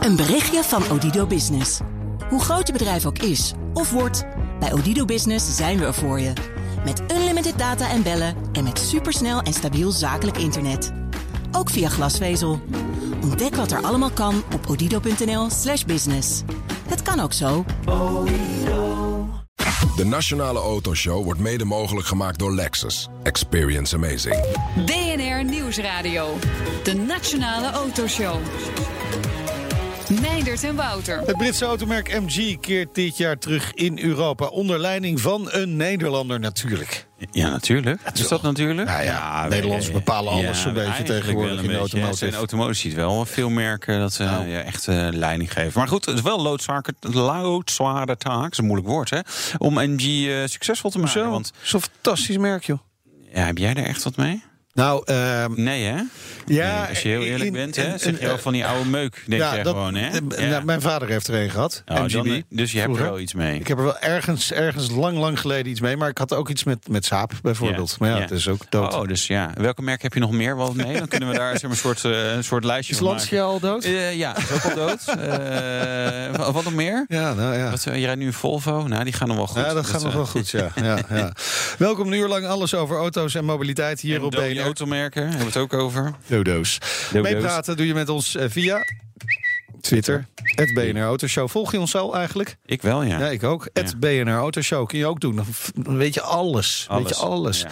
Een berichtje van Odido Business. Hoe groot je bedrijf ook is of wordt, bij Odido Business zijn we er voor je. Met unlimited data en bellen en met supersnel en stabiel zakelijk internet. Ook via glasvezel. Ontdek wat er allemaal kan op odido.nl/slash business. Het kan ook zo. De Nationale Autoshow wordt mede mogelijk gemaakt door Lexus. Experience amazing. DNR Nieuwsradio. De Nationale Autoshow. Meindert en Wouter. Het Britse automerk MG keert dit jaar terug in Europa. Onder leiding van een Nederlander natuurlijk. Ja, natuurlijk. Is dat natuurlijk? Nou ja, Nederlanders bepalen alles zo'n beetje tegenwoordig in de een beetje. automotive. Ja, in automotive ziet wel veel merken dat ze Nou. ja, echt eh, leiding geven. Maar goed, het is wel loodzware, loodzware taak, dat is een moeilijk woord, hè? Om MG eh, succesvol te maken. Zo, Want zo'n fantastisch merk, joh. ja, heb jij er echt wat mee? Nou, ehm, Nee, hè? ja... Nee, als je heel eerlijk in- bent, hè, zeg je wel van die oude meuk, denk ja, dat- gewoon, hè? eh, nou, mijn vader heeft er een gehad, Oh, MGB. dan, dus je hebt er wel iets mee. Ik heb er wel ergens, ergens lang, lang geleden iets mee. Maar ik had ook iets met, met Saab bijvoorbeeld. Ja, Maar ja, ja. het is ook dood. Oh, dus ja. Welke merk heb je nog meer wat mee? Dan kunnen we daar zeg maar, een, soort, eh, een soort lijstje is van maken. Lancia al dood? Eh, ja, is ook al dood. Eh, wat- nog meer? ja, nou ja. Wat, je rijdt nu een Volvo? Nou, die gaan nog wel goed. Ja, dat gaat nog wel goed, ja. ja, ja. Welkom een uur lang alles over auto's en mobiliteit hier en op dode Automerken, hebben we het ook over. Dodo's. Dodo's. Meepraten doe je met ons eh, via Twitter, het BNR Autoshow. Volg je ons al eigenlijk? Ik wel, ja. Ja, ik ook. Het BNR Autoshow kun je ook doen. Dan weet je alles. Weet je alles.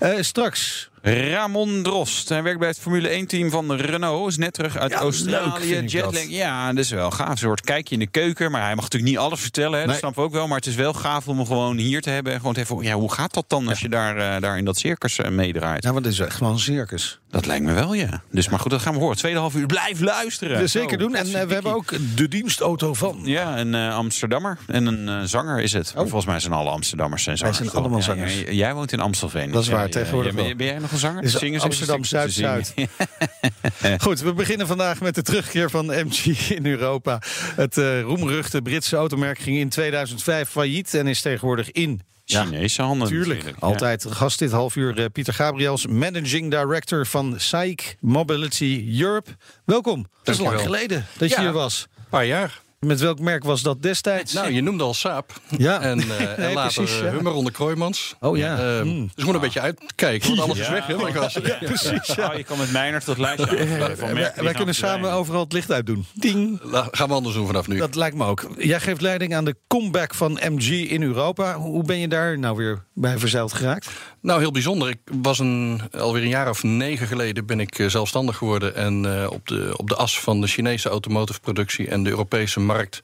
Eh, straks. Ramon Drost. Hij werkt bij het Formule 1-team van Renault. Is net terug uit Ja, leuk Australië. Jetlag. dat. Ja, dat is wel gaaf. Een soort kijkje in de keuken. Maar hij mag natuurlijk niet alles vertellen. Hè. Dat snappen we ook wel. Maar het is wel gaaf om hem gewoon hier te hebben. En gewoon te even, ja, hoe gaat dat dan als je daar, eh, daar in dat circus eh, meedraait? Ja, want het is echt wel een circus. Dat lijkt me wel, ja. Dus, maar goed, dat gaan we horen. Tweede half uur. Blijf luisteren. We zeker doen. En we hebben ook de dienstauto van. Ja, een eh, Amsterdammer. En een eh, zanger is het. Volgens mij zijn alle Amsterdammers en zangers. zijn toch? allemaal zangers. ja, jij woont in Amstelveen. Dat is waar, Ja, tegenwoordig ja, ben, jij nog een zanger? Is Zing eens even Amsterdam Zuid-Zuid. Goed, we beginnen vandaag met de terugkeer van MG in Europa. Het eh roemruchte Britse automerk ging in 2005 failliet en is tegenwoordig in. Chinese handen Tuurlijk, natuurlijk. Ja. altijd gast dit half uur. Pieter Gabriels, Managing Director van SAIC Mobility Europe. Welkom. Dat is lang geleden dat je Ja. hier was. Paar jaar. Met welk merk was dat destijds? Nou, je noemde al Saab. Ja. En, eh, en Nee, later precies, eh, ja. Hummer onder Kroijmans. Oh ja. Eh, Mm. Dus moet een beetje uitkijken, want alles is weg. Hè, was- precies. Ja. Oh, je kan met Meijnerd dat lijstje Wij, wij kunnen samen overal het licht uitdoen. Ding. La- Gaan we anders doen vanaf nu. Dat lijkt me ook. Jij geeft leiding aan de comeback van MG in Europa. Hoe ben je daar nou weer bij verzeild geraakt? Nou, heel bijzonder. Ik was een, alweer een jaar of negen geleden ben ik eh, zelfstandig geworden. En eh, op, de, op de as van de Chinese automotive productie en de Europese markt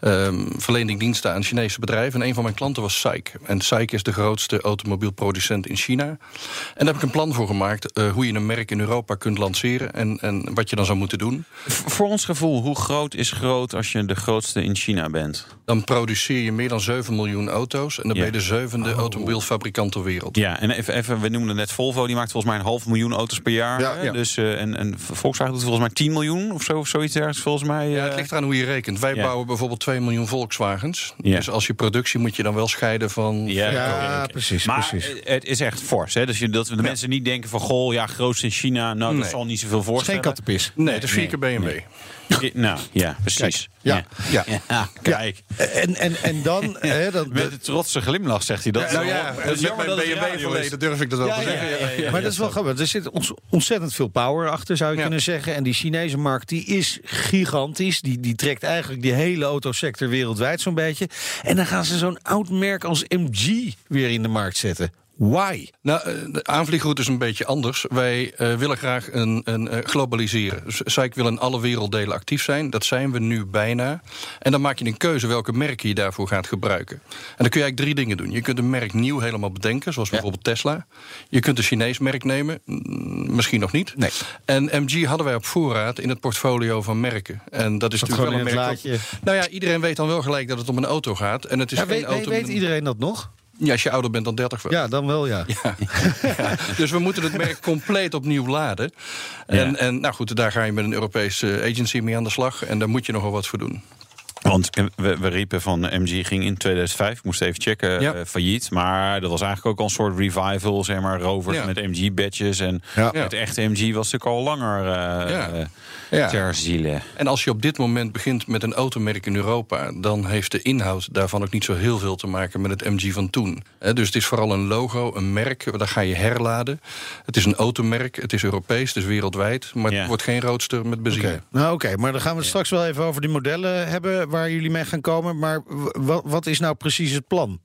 ehm verleende ik diensten aan Chinese bedrijven. En een van mijn klanten was SAIC. En SAIC is de grootste automobielproducent in China. En daar heb ik een plan voor gemaakt eh, hoe je een merk in Europa kunt lanceren. En, en wat je dan zou moeten doen. V- Voor ons gevoel, hoe groot is groot als je de grootste in China bent? Dan produceer je meer dan 7 miljoen auto's. En dan Ja. ben je de zevende automobielfabrikant ter wereld. Ja, en even, even, we noemden net Volvo, die maakt volgens mij een half miljoen auto's per jaar. Ja. Dus, eh, en, en Volkswagen doet volgens mij 10 miljoen of zo, of zoiets ergens volgens mij. Ja, eh. het ligt eraan hoe je rekent. Wij Ja. bouwen bijvoorbeeld 2 miljoen Volkswagens. Ja. Dus als je productie moet je dan wel scheiden van... Ja, precies, Maar precies. eh, het is echt fors. Hè? Dus je, dat de mensen niet denken van... goh, ja, grootste in China. Nou, dat Nee. zal niet zoveel Het is geen voorstellen. kattenpis. Nee, het is vier keer BMW. Nou, ja, precies. ja, ja. Ja, kijk. En, en, en dan... hè, dat, Met een trotse glimlach zegt hij dat. Nou ja, is dat het radio is. BMW-verleden durf ik dat wel Ja, te ja, zeggen. ja, ja. maar dat is wel grappig. Er zit ontzettend veel power achter, zou je Ja. kunnen zeggen. En die Chinese markt die is gigantisch. Die, die trekt eigenlijk die hele autosector wereldwijd zo'n beetje. En dan gaan ze zo'n oud merk als MG weer in de markt zetten. Why? Nou, eh, de aanvliegroute is een beetje anders. Wij eh, willen graag een, een eh, globaliseren. Dus SAIC wil in alle werelddelen actief zijn. Dat zijn we nu bijna. En dan maak je een keuze welke merken je daarvoor gaat gebruiken. En dan kun je eigenlijk drie dingen doen. Je kunt een merk nieuw helemaal bedenken, zoals bijvoorbeeld Tesla. Je kunt een Chinees merk nemen, mm, misschien nog niet. Nee. En MG hadden wij op voorraad in het portfolio van merken. En dat is Dat natuurlijk wel een merk. Nou ja, iedereen weet dan wel gelijk dat het om een auto gaat. En het is Ja, geen weet, auto. weet, iedereen dat nog? Ja, als je ouder bent dan 30 wel. Ja, dan wel ja. Ja, dus we moeten het merk compleet opnieuw laden. En, Ja. en nou goed, daar ga je met een Europese agency mee aan de slag. En daar moet je nogal wat voor doen. Want we, we riepen van MG ging in 2005, ik moest even checken, Ja. eh, failliet. Maar dat was eigenlijk ook al een soort revival, zeg maar, rovers Ja. met MG-badges. En Ja. het echte MG was natuurlijk al langer Ja. Ja. ter ziele. En als je op dit moment begint met een automerk in Europa, dan heeft de inhoud daarvan ook niet zo heel veel te maken met het MG van toen. Hè, dus het is vooral een logo, een merk, daar ga je herladen. Het is een automerk, het is Europees, het is wereldwijd, maar Ja. het wordt geen roadster met benzine. Oké, nou oké, maar dan gaan we het straks wel even over die modellen hebben waar jullie mee gaan komen. Maar wat is nou precies het plan?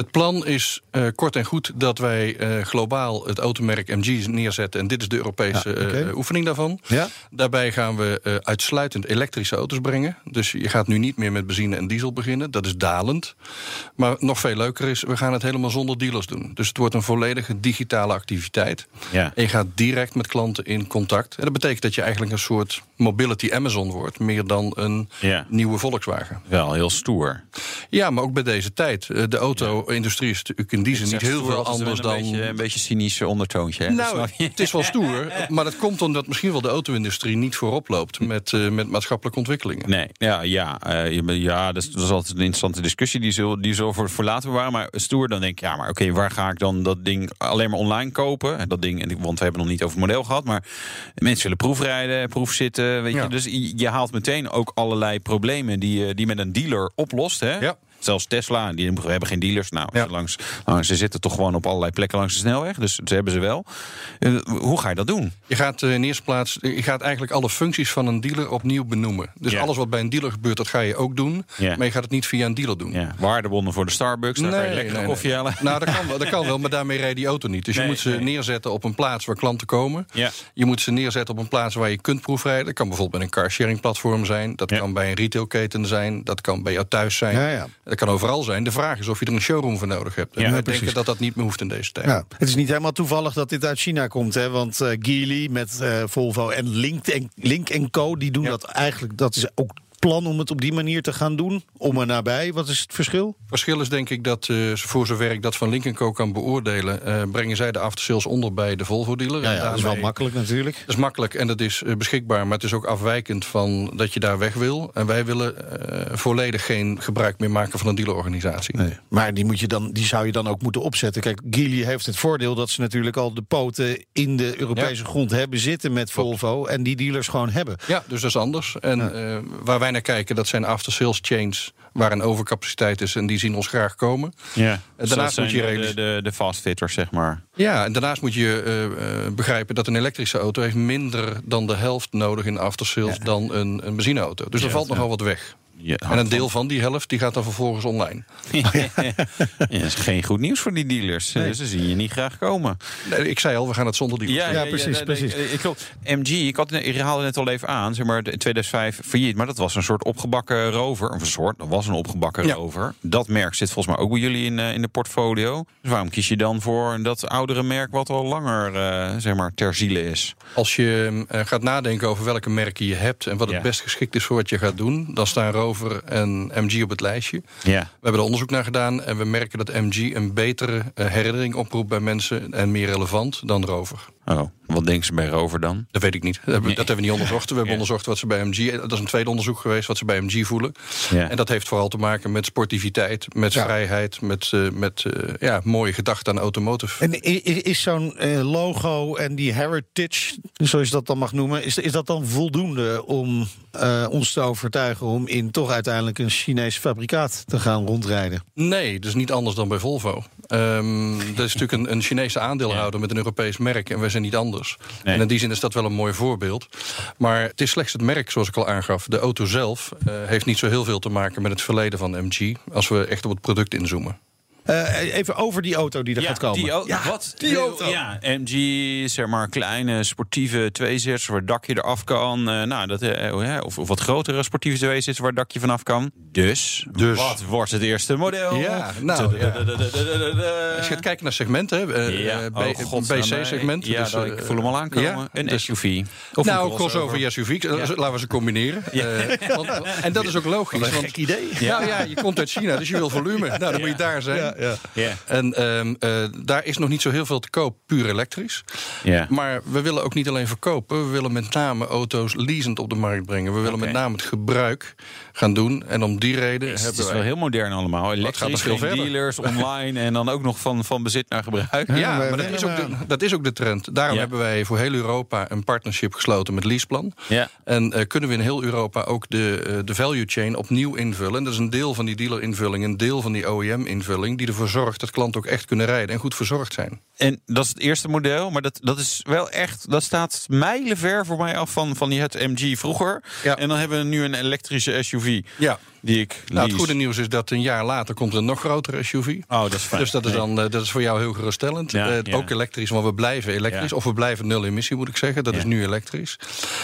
Het plan is eh, kort en goed dat wij eh, globaal het automerk MG neerzetten. En dit is de Europese Ja, eh, oefening daarvan. Ja? Daarbij gaan we uitsluitend elektrische auto's brengen. Dus je gaat nu niet meer met benzine en diesel beginnen. Dat is dalend. Maar nog veel leuker is, we gaan het helemaal zonder dealers doen. Dus het wordt een volledige digitale activiteit. Ja. En je gaat direct met klanten in contact. En dat betekent dat je eigenlijk een soort mobility Amazon wordt. Meer dan een nieuwe Volkswagen. Wel heel stoer. Ja, maar ook bij deze tijd. De auto-industrie is natuurlijk in die zin niet heel veel anders dan... Een beetje, een beetje cynisch ondertoontje. hè? Nou, het is wel stoer, maar dat komt omdat misschien wel de auto-industrie niet voorop loopt met, eh, met maatschappelijke ontwikkelingen. Nee, ja, ja, eh, ja dat, is, dat is altijd een interessante discussie. Die zullen, die zullen voor, voor later bewaren. Maar stoer, dan denk ik, ja, maar oké, waar ga ik dan dat ding alleen maar online kopen? En Dat ding, want we hebben nog niet over het model gehad. Maar mensen willen proefrijden, proefzitten. Weet Ja. je, dus je, je haalt meteen ook allerlei problemen die, je- die met een dealer oplost. Hè? Ja. Zelfs Tesla, die we hebben geen dealers. Nou, Ja. ze, langs, nou, ze zitten toch gewoon op allerlei plekken langs de snelweg. Dus ze hebben ze wel. Eh, hoe ga je dat doen? Je gaat eh, in eerste plaats, je gaat eigenlijk alle functies van een dealer opnieuw benoemen. Dus Ja. alles wat bij een dealer gebeurt, dat ga je ook doen. Ja. Maar je gaat het niet via een dealer doen. Ja, waardebonnen voor de Starbucks. Daar kan je lekker koffie halen. Nou, dat kan, wel, dat kan wel, maar daarmee rijdt die auto niet. Dus je Nee, moet ze nee. neerzetten op een plaats waar klanten komen. Ja. Je moet ze neerzetten op een plaats waar je kunt proefrijden. Dat kan bijvoorbeeld bij een carsharing platform zijn. Dat Ja. kan bij een retailketen zijn. Dat kan bij jou thuis zijn. Dat kan overal zijn. De vraag is of je er een showroom voor nodig hebt. En Ja, wij precies. denken dat dat niet meer hoeft in deze tijd. Ja, het is niet helemaal toevallig dat dit uit China komt, hè? Want eh Geely met eh, Volvo en Link, en Link Co. die doen Ja. dat eigenlijk. Dat is ook plan om het op die manier te gaan doen. Om en nabij. Wat is het verschil? Het verschil is denk ik dat eh, voor zover ik dat van Link Co kan beoordelen... eh, brengen zij de aftersales onder bij de Volvo-dealer. Ja, dat is wel makkelijk natuurlijk. Dat is makkelijk en dat is eh, beschikbaar, maar het is ook afwijkend van dat je daar weg wil. En wij willen volledig geen gebruik meer maken van een dealerorganisatie. Nee. Maar die, moet je dan, die zou je dan ook moeten opzetten. Kijk, Geely heeft het voordeel dat ze natuurlijk al de poten in de Europese grond hebben zitten met Volvo. En die dealers gewoon hebben. Ja, dus dat is anders. En waar wij naar kijken, dat zijn after-sales chains waar een overcapaciteit is en die zien ons graag komen. Ja, En dus daarnaast moet je de, de, de fastfitters, zeg maar. Ja, en daarnaast moet je eh, eh, begrijpen dat een elektrische auto heeft minder dan de helft nodig in after-sales dan een, een benzineauto. Dus er valt nogal wat weg. Ja, En een deel van die helft die gaat dan vervolgens online. Ja, dat is geen goed nieuws voor die dealers. Dus ze zien je niet graag komen. Nee, ik zei al, we gaan het zonder dealers doen. Ja, precies, precies. Ik, klopt. MG, ik, had, ik haalde net al even aan, zeg maar, in 2005 failliet. Maar dat was een soort opgebakken rover. Of een soort, dat was een opgebakken Ja. rover. Dat merk zit volgens mij ook bij jullie in, eh, in de portfolio. Dus waarom kies je dan voor dat oudere merk wat al langer, eh, zeg maar, ter ziele is? Als je eh, gaat nadenken over welke merken je hebt en wat het Ja. best geschikt is voor wat je gaat doen, dan staan Rover en MG op het lijstje. We Ja. hebben er onderzoek naar gedaan en we merken dat MG een betere eh, herinnering oproept bij mensen en meer relevant dan Rover. Oh, wat denken ze bij rover dan? Dat weet ik niet. Dat hebben, dat hebben we niet onderzocht. We hebben Ja. onderzocht wat ze bij MG. Dat is een tweede onderzoek geweest, wat ze bij MG voelen. Ja. En dat heeft vooral te maken met sportiviteit, met Ja. vrijheid, met, eh, met eh, ja, mooie gedachten aan automotive. En is zo'n eh, logo en die heritage, zoals je dat dan mag noemen, is, is dat dan voldoende om eh, ons te overtuigen om in toch uiteindelijk een Chinees fabrikaat te gaan rondrijden? Nee, dus niet anders dan bij Volvo. Ehm dat is natuurlijk een, een Chinese aandeelhouder met een Europees merk en wij zijn niet anders. Nee. En in die zin is dat wel een mooi voorbeeld. Maar het is slechts het merk, zoals ik al aangaf. De auto zelf eh, heeft niet zo heel veel te maken met het verleden van MG, als we echt op het product inzoomen. Eh, even over die auto die er gaat komen. Die, ja, wat? die auto. Ja, MG, zeg maar, kleine sportieve tweezitters waar dakje eraf kan. Eh, nou, dat, eh, of, of wat grotere sportieve tweezitters waar dakje vanaf kan. Dus, Dus. wat wordt het eerste model? Ja, nou, ja. Als je gaat kijken naar segmenten, hè, eh, Ja, oh, BC-segment. Ja, dus, eh, ik voel hem al aankomen. een dus- SUV. Of een nou, crossover SUV. Laten we ze combineren. En dat is ook logisch. Wat een want- gek idee. Nou ja, je komt uit China, dus je wil volume. Nou, dan moet je daar zijn. Ja. En ehm, eh, daar is nog niet zo heel veel te koop, puur elektrisch. Ja. Maar we willen ook niet alleen verkopen. We willen met name auto's leasend op de markt brengen. We willen met name het gebruik gaan doen. En om die reden Het hebben is wij... wel heel modern allemaal. gaat Elektrisch, veel dealers, online en dan ook nog van, van bezit naar gebruik. Ja, Ja, maar dat is, ook de, dat is ook de trend. Daarom Ja. hebben wij voor heel Europa een partnership gesloten met Leaseplan. Ja. En eh, kunnen we in heel Europa ook de, eh, de value chain opnieuw invullen. En dat is een deel van die dealer-invulling, een deel van die OEM-invulling... die ervoor zorgt dat klanten ook echt kunnen rijden en goed verzorgd zijn. En dat is het eerste model, maar dat, dat is wel echt, dat staat mijlenver voor mij af van, van die het MG vroeger. Ja. En dan hebben we nu een elektrische SUV Ja. Die ik Nou, het goede nieuws is dat een jaar later komt er een nog grotere SUV. Oh, dat is fijn. Dus dat is, dan, eh, dat is voor jou heel geruststellend. Ja, Eh, ja. Ook elektrisch, maar we blijven elektrisch. Ja. Of we blijven nul emissie, moet ik zeggen. Dat Ja. is nu elektrisch.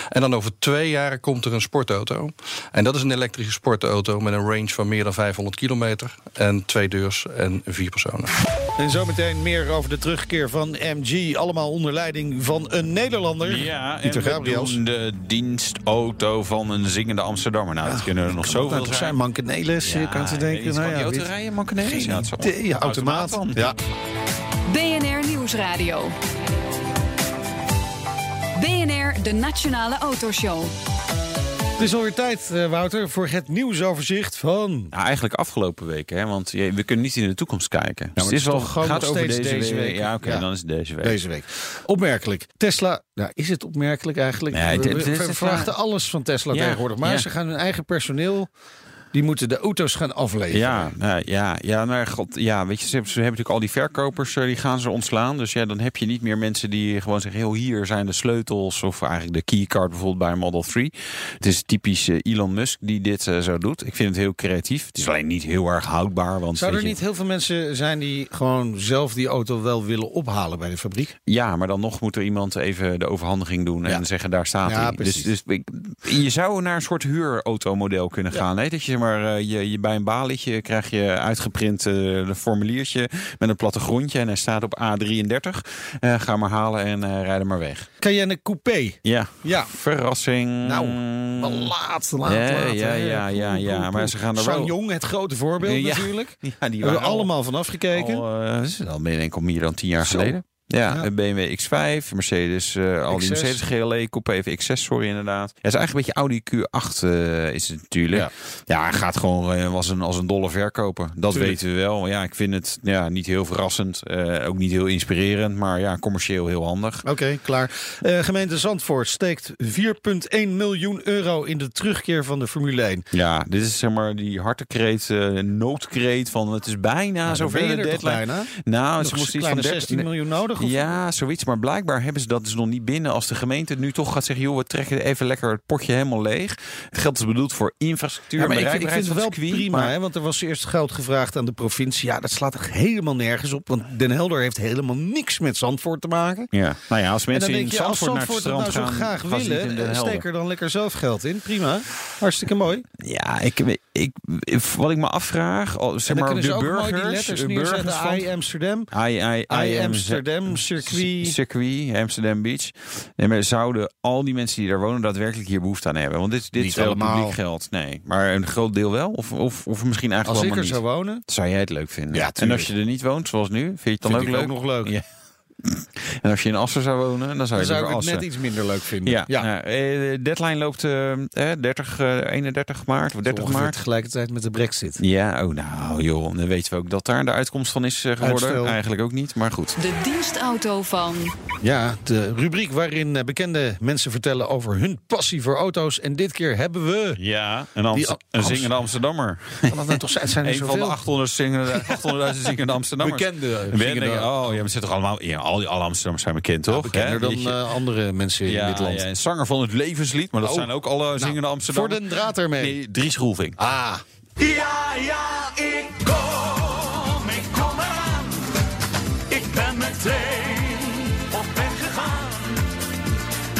En dan over twee jaar komt er een sportauto. En dat is een elektrische sportauto met een range van meer dan 500 kilometer. En twee deurs en vier personen. En zometeen meer over de terugkeer van MG. Allemaal onder leiding van een Nederlander. Ja, en de dienstauto van een zingende Amsterdammer. Nou, dat kunnen er nog zoveel toch zijn Mankenelis, je kan te denken. Nou Nou ja, auto rijden, Mankenelis? Ja, wel. idee, automaat. Ja. BNR Nieuwsradio. BNR, de Nationale Autoshow. Het is alweer tijd, eh, Wouter, voor het nieuwsoverzicht van... Nou, eigenlijk afgelopen week, hè? want je- we kunnen niet in de toekomst kijken. Dus het is toch gewoon gaat over steeds deze, deze week. week. Ja, oké, Ja. dan is het deze week. Deze week. Opmerkelijk. Tesla, nou, is het opmerkelijk eigenlijk? Nee, we Tesla. alles van Tesla Ja, tegenwoordig. Maar ja. ze gaan hun eigen personeel, die moeten de auto's gaan afleveren. Ja, ja, ja, ja, maar god, ja, weet je, ze hebben, ze hebben natuurlijk al die verkopers, eh, die gaan ze ontslaan. Dus ja, dan heb je niet meer mensen die gewoon zeggen, heel hier zijn de sleutels. Of eigenlijk de keycard bijvoorbeeld bij een Model 3. Het is typisch eh, Elon Musk die dit eh, zo doet. Ik vind het heel creatief. Het is alleen niet heel erg houdbaar. Want, Zou er je- niet heel veel mensen zijn die gewoon zelf die auto wel willen ophalen bij de fabriek? Ja, maar dan nog moet er iemand even de overhandiging doen en Ja. zeggen daar staat Ja, hij. Dus, precies. dus ik- je zou naar een soort huurautomodel kunnen gaan. Hè? Dat je zeg maar eh, je, je bij een balietje krijg je uitgeprint eh, een formuliertje met een plattegrondje en hij staat op A33. Eh, ga maar halen en eh rijd er maar weg. Cayenne Coupé. Ja, Ja. verrassing. Nou, Wel laat, Ja, laat. ja, ja, ja, ja, maar ze gaan er wel- Sang-Yong, het grote voorbeeld Ja. natuurlijk. Ja, die Hebben we waren al- allemaal van afgekeken. Al, dat is al meer dan tien jaar Zo. geleden. Ja, Ja. een BMW X5, Mercedes, eh, al die X6. Mercedes GLE, Coupe even X6, sorry inderdaad. Ja, het is eigenlijk een beetje Audi Q8 eh, is het natuurlijk. Ja. Ja, hij gaat gewoon eh, als, een, als een dolle verkoper. Dat Tuurlijk. weten we wel. Ja, ik vind het ja, niet heel verrassend, ook niet heel inspirerend, maar ja, commercieel heel handig. Oké, klaar. Gemeente Zandvoort steekt 4,1 miljoen euro in de terugkeer van de Formule 1. Ja, dit is zeg maar die hartekreet, noodkreet van het is bijna Nou, zover de deadline. bijna? Nou, ze een moesten iets van kleine 30 16 miljoen nodig? Of? Ja, zoiets. Maar blijkbaar hebben ze dat dus nog niet binnen. Als de gemeente nu toch gaat zeggen... joh, we trekken even lekker het potje helemaal leeg. Het geld is bedoeld voor infrastructuur... Ja, maar ik, ik vind het wel prima, hè, want er was eerst geld gevraagd aan de provincie. Ja, dat slaat er helemaal nergens op, want Den Helder heeft helemaal niks met Zandvoort te maken. Ja, nou ja, als En mensen in je, Zandvoort naar het strand nou zo gaan... graag willen, eh, steek er dan lekker zelf geld in. Prima, hartstikke mooi. Ja, ik, ik, wat ik me afvraag... Zeg maar, de burgers, de burgers van- I Amsterdam, I, I, I am Amsterdam, circuit. circuit, Amsterdam Beach. Nee, maar zouden al die mensen die daar wonen daadwerkelijk hier behoefte aan hebben? Want dit, dit Niet is wel allemaal. publiek geld. Nee, maar een groot deel wel? Of, of, of misschien eigenlijk Als ik er zou wonen, Zou jij het leuk vinden? Ja, en als je er niet woont, zoals nu, vind je het dan vind ook ik leuk? ook nog leuk. Ja. En als je in Assen zou wonen, dan zou Dan je zou ik het net iets minder leuk vinden. Ja, ja. eh, de deadline loopt eh, eh, 30, eh, 31 maart of 30 Ongeveer maart. tegelijkertijd met de brexit. Ja, oh nou joh, dan weten we ook dat daar de uitkomst van is eh, geworden. Uitstel. Eigenlijk ook niet, maar goed. De dienstauto van Ja, de rubriek waarin eh, bekende mensen vertellen over hun passie voor auto's. En dit keer hebben we... Ja, een, Amst- een zingende Amsterdammer. Kan dat nou toch zijn? Zijn er Een van de zoveel 800 zingende, 800.000 zingende Amsterdammers. bekende. Zingende- oh ja, we zitten toch allemaal, ja, al die alle Amsterdammers zijn bekend, toch? bekender Hè? dan eh, andere mensen in ja, dit land. ja, een zanger van het levenslied, maar dat Oh. zijn ook alle zingende Voor Amsterdammers. de draad ermee. Nee, Dries Roelving. Ah, Ja, ja, ik kom, ik kom eraan. Ik ben meteen op weg gegaan.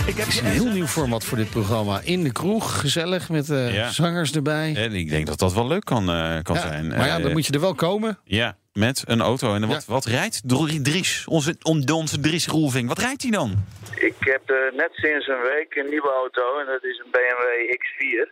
Ik heb het is een heel nieuw format voor dit programma. In de kroeg, gezellig, met eh, Ja. zangers erbij. En ik denk dat dat wel leuk kan, eh, kan Ja, zijn. maar ja, Eh, dan moet je er wel komen. Ja, met een auto. En wat, Ja. wat rijdt Dr- Dries, onze, onze Dries Roelving? Wat rijdt hij dan? Ik heb eh, net sinds een week een nieuwe auto en dat is een BMW X4.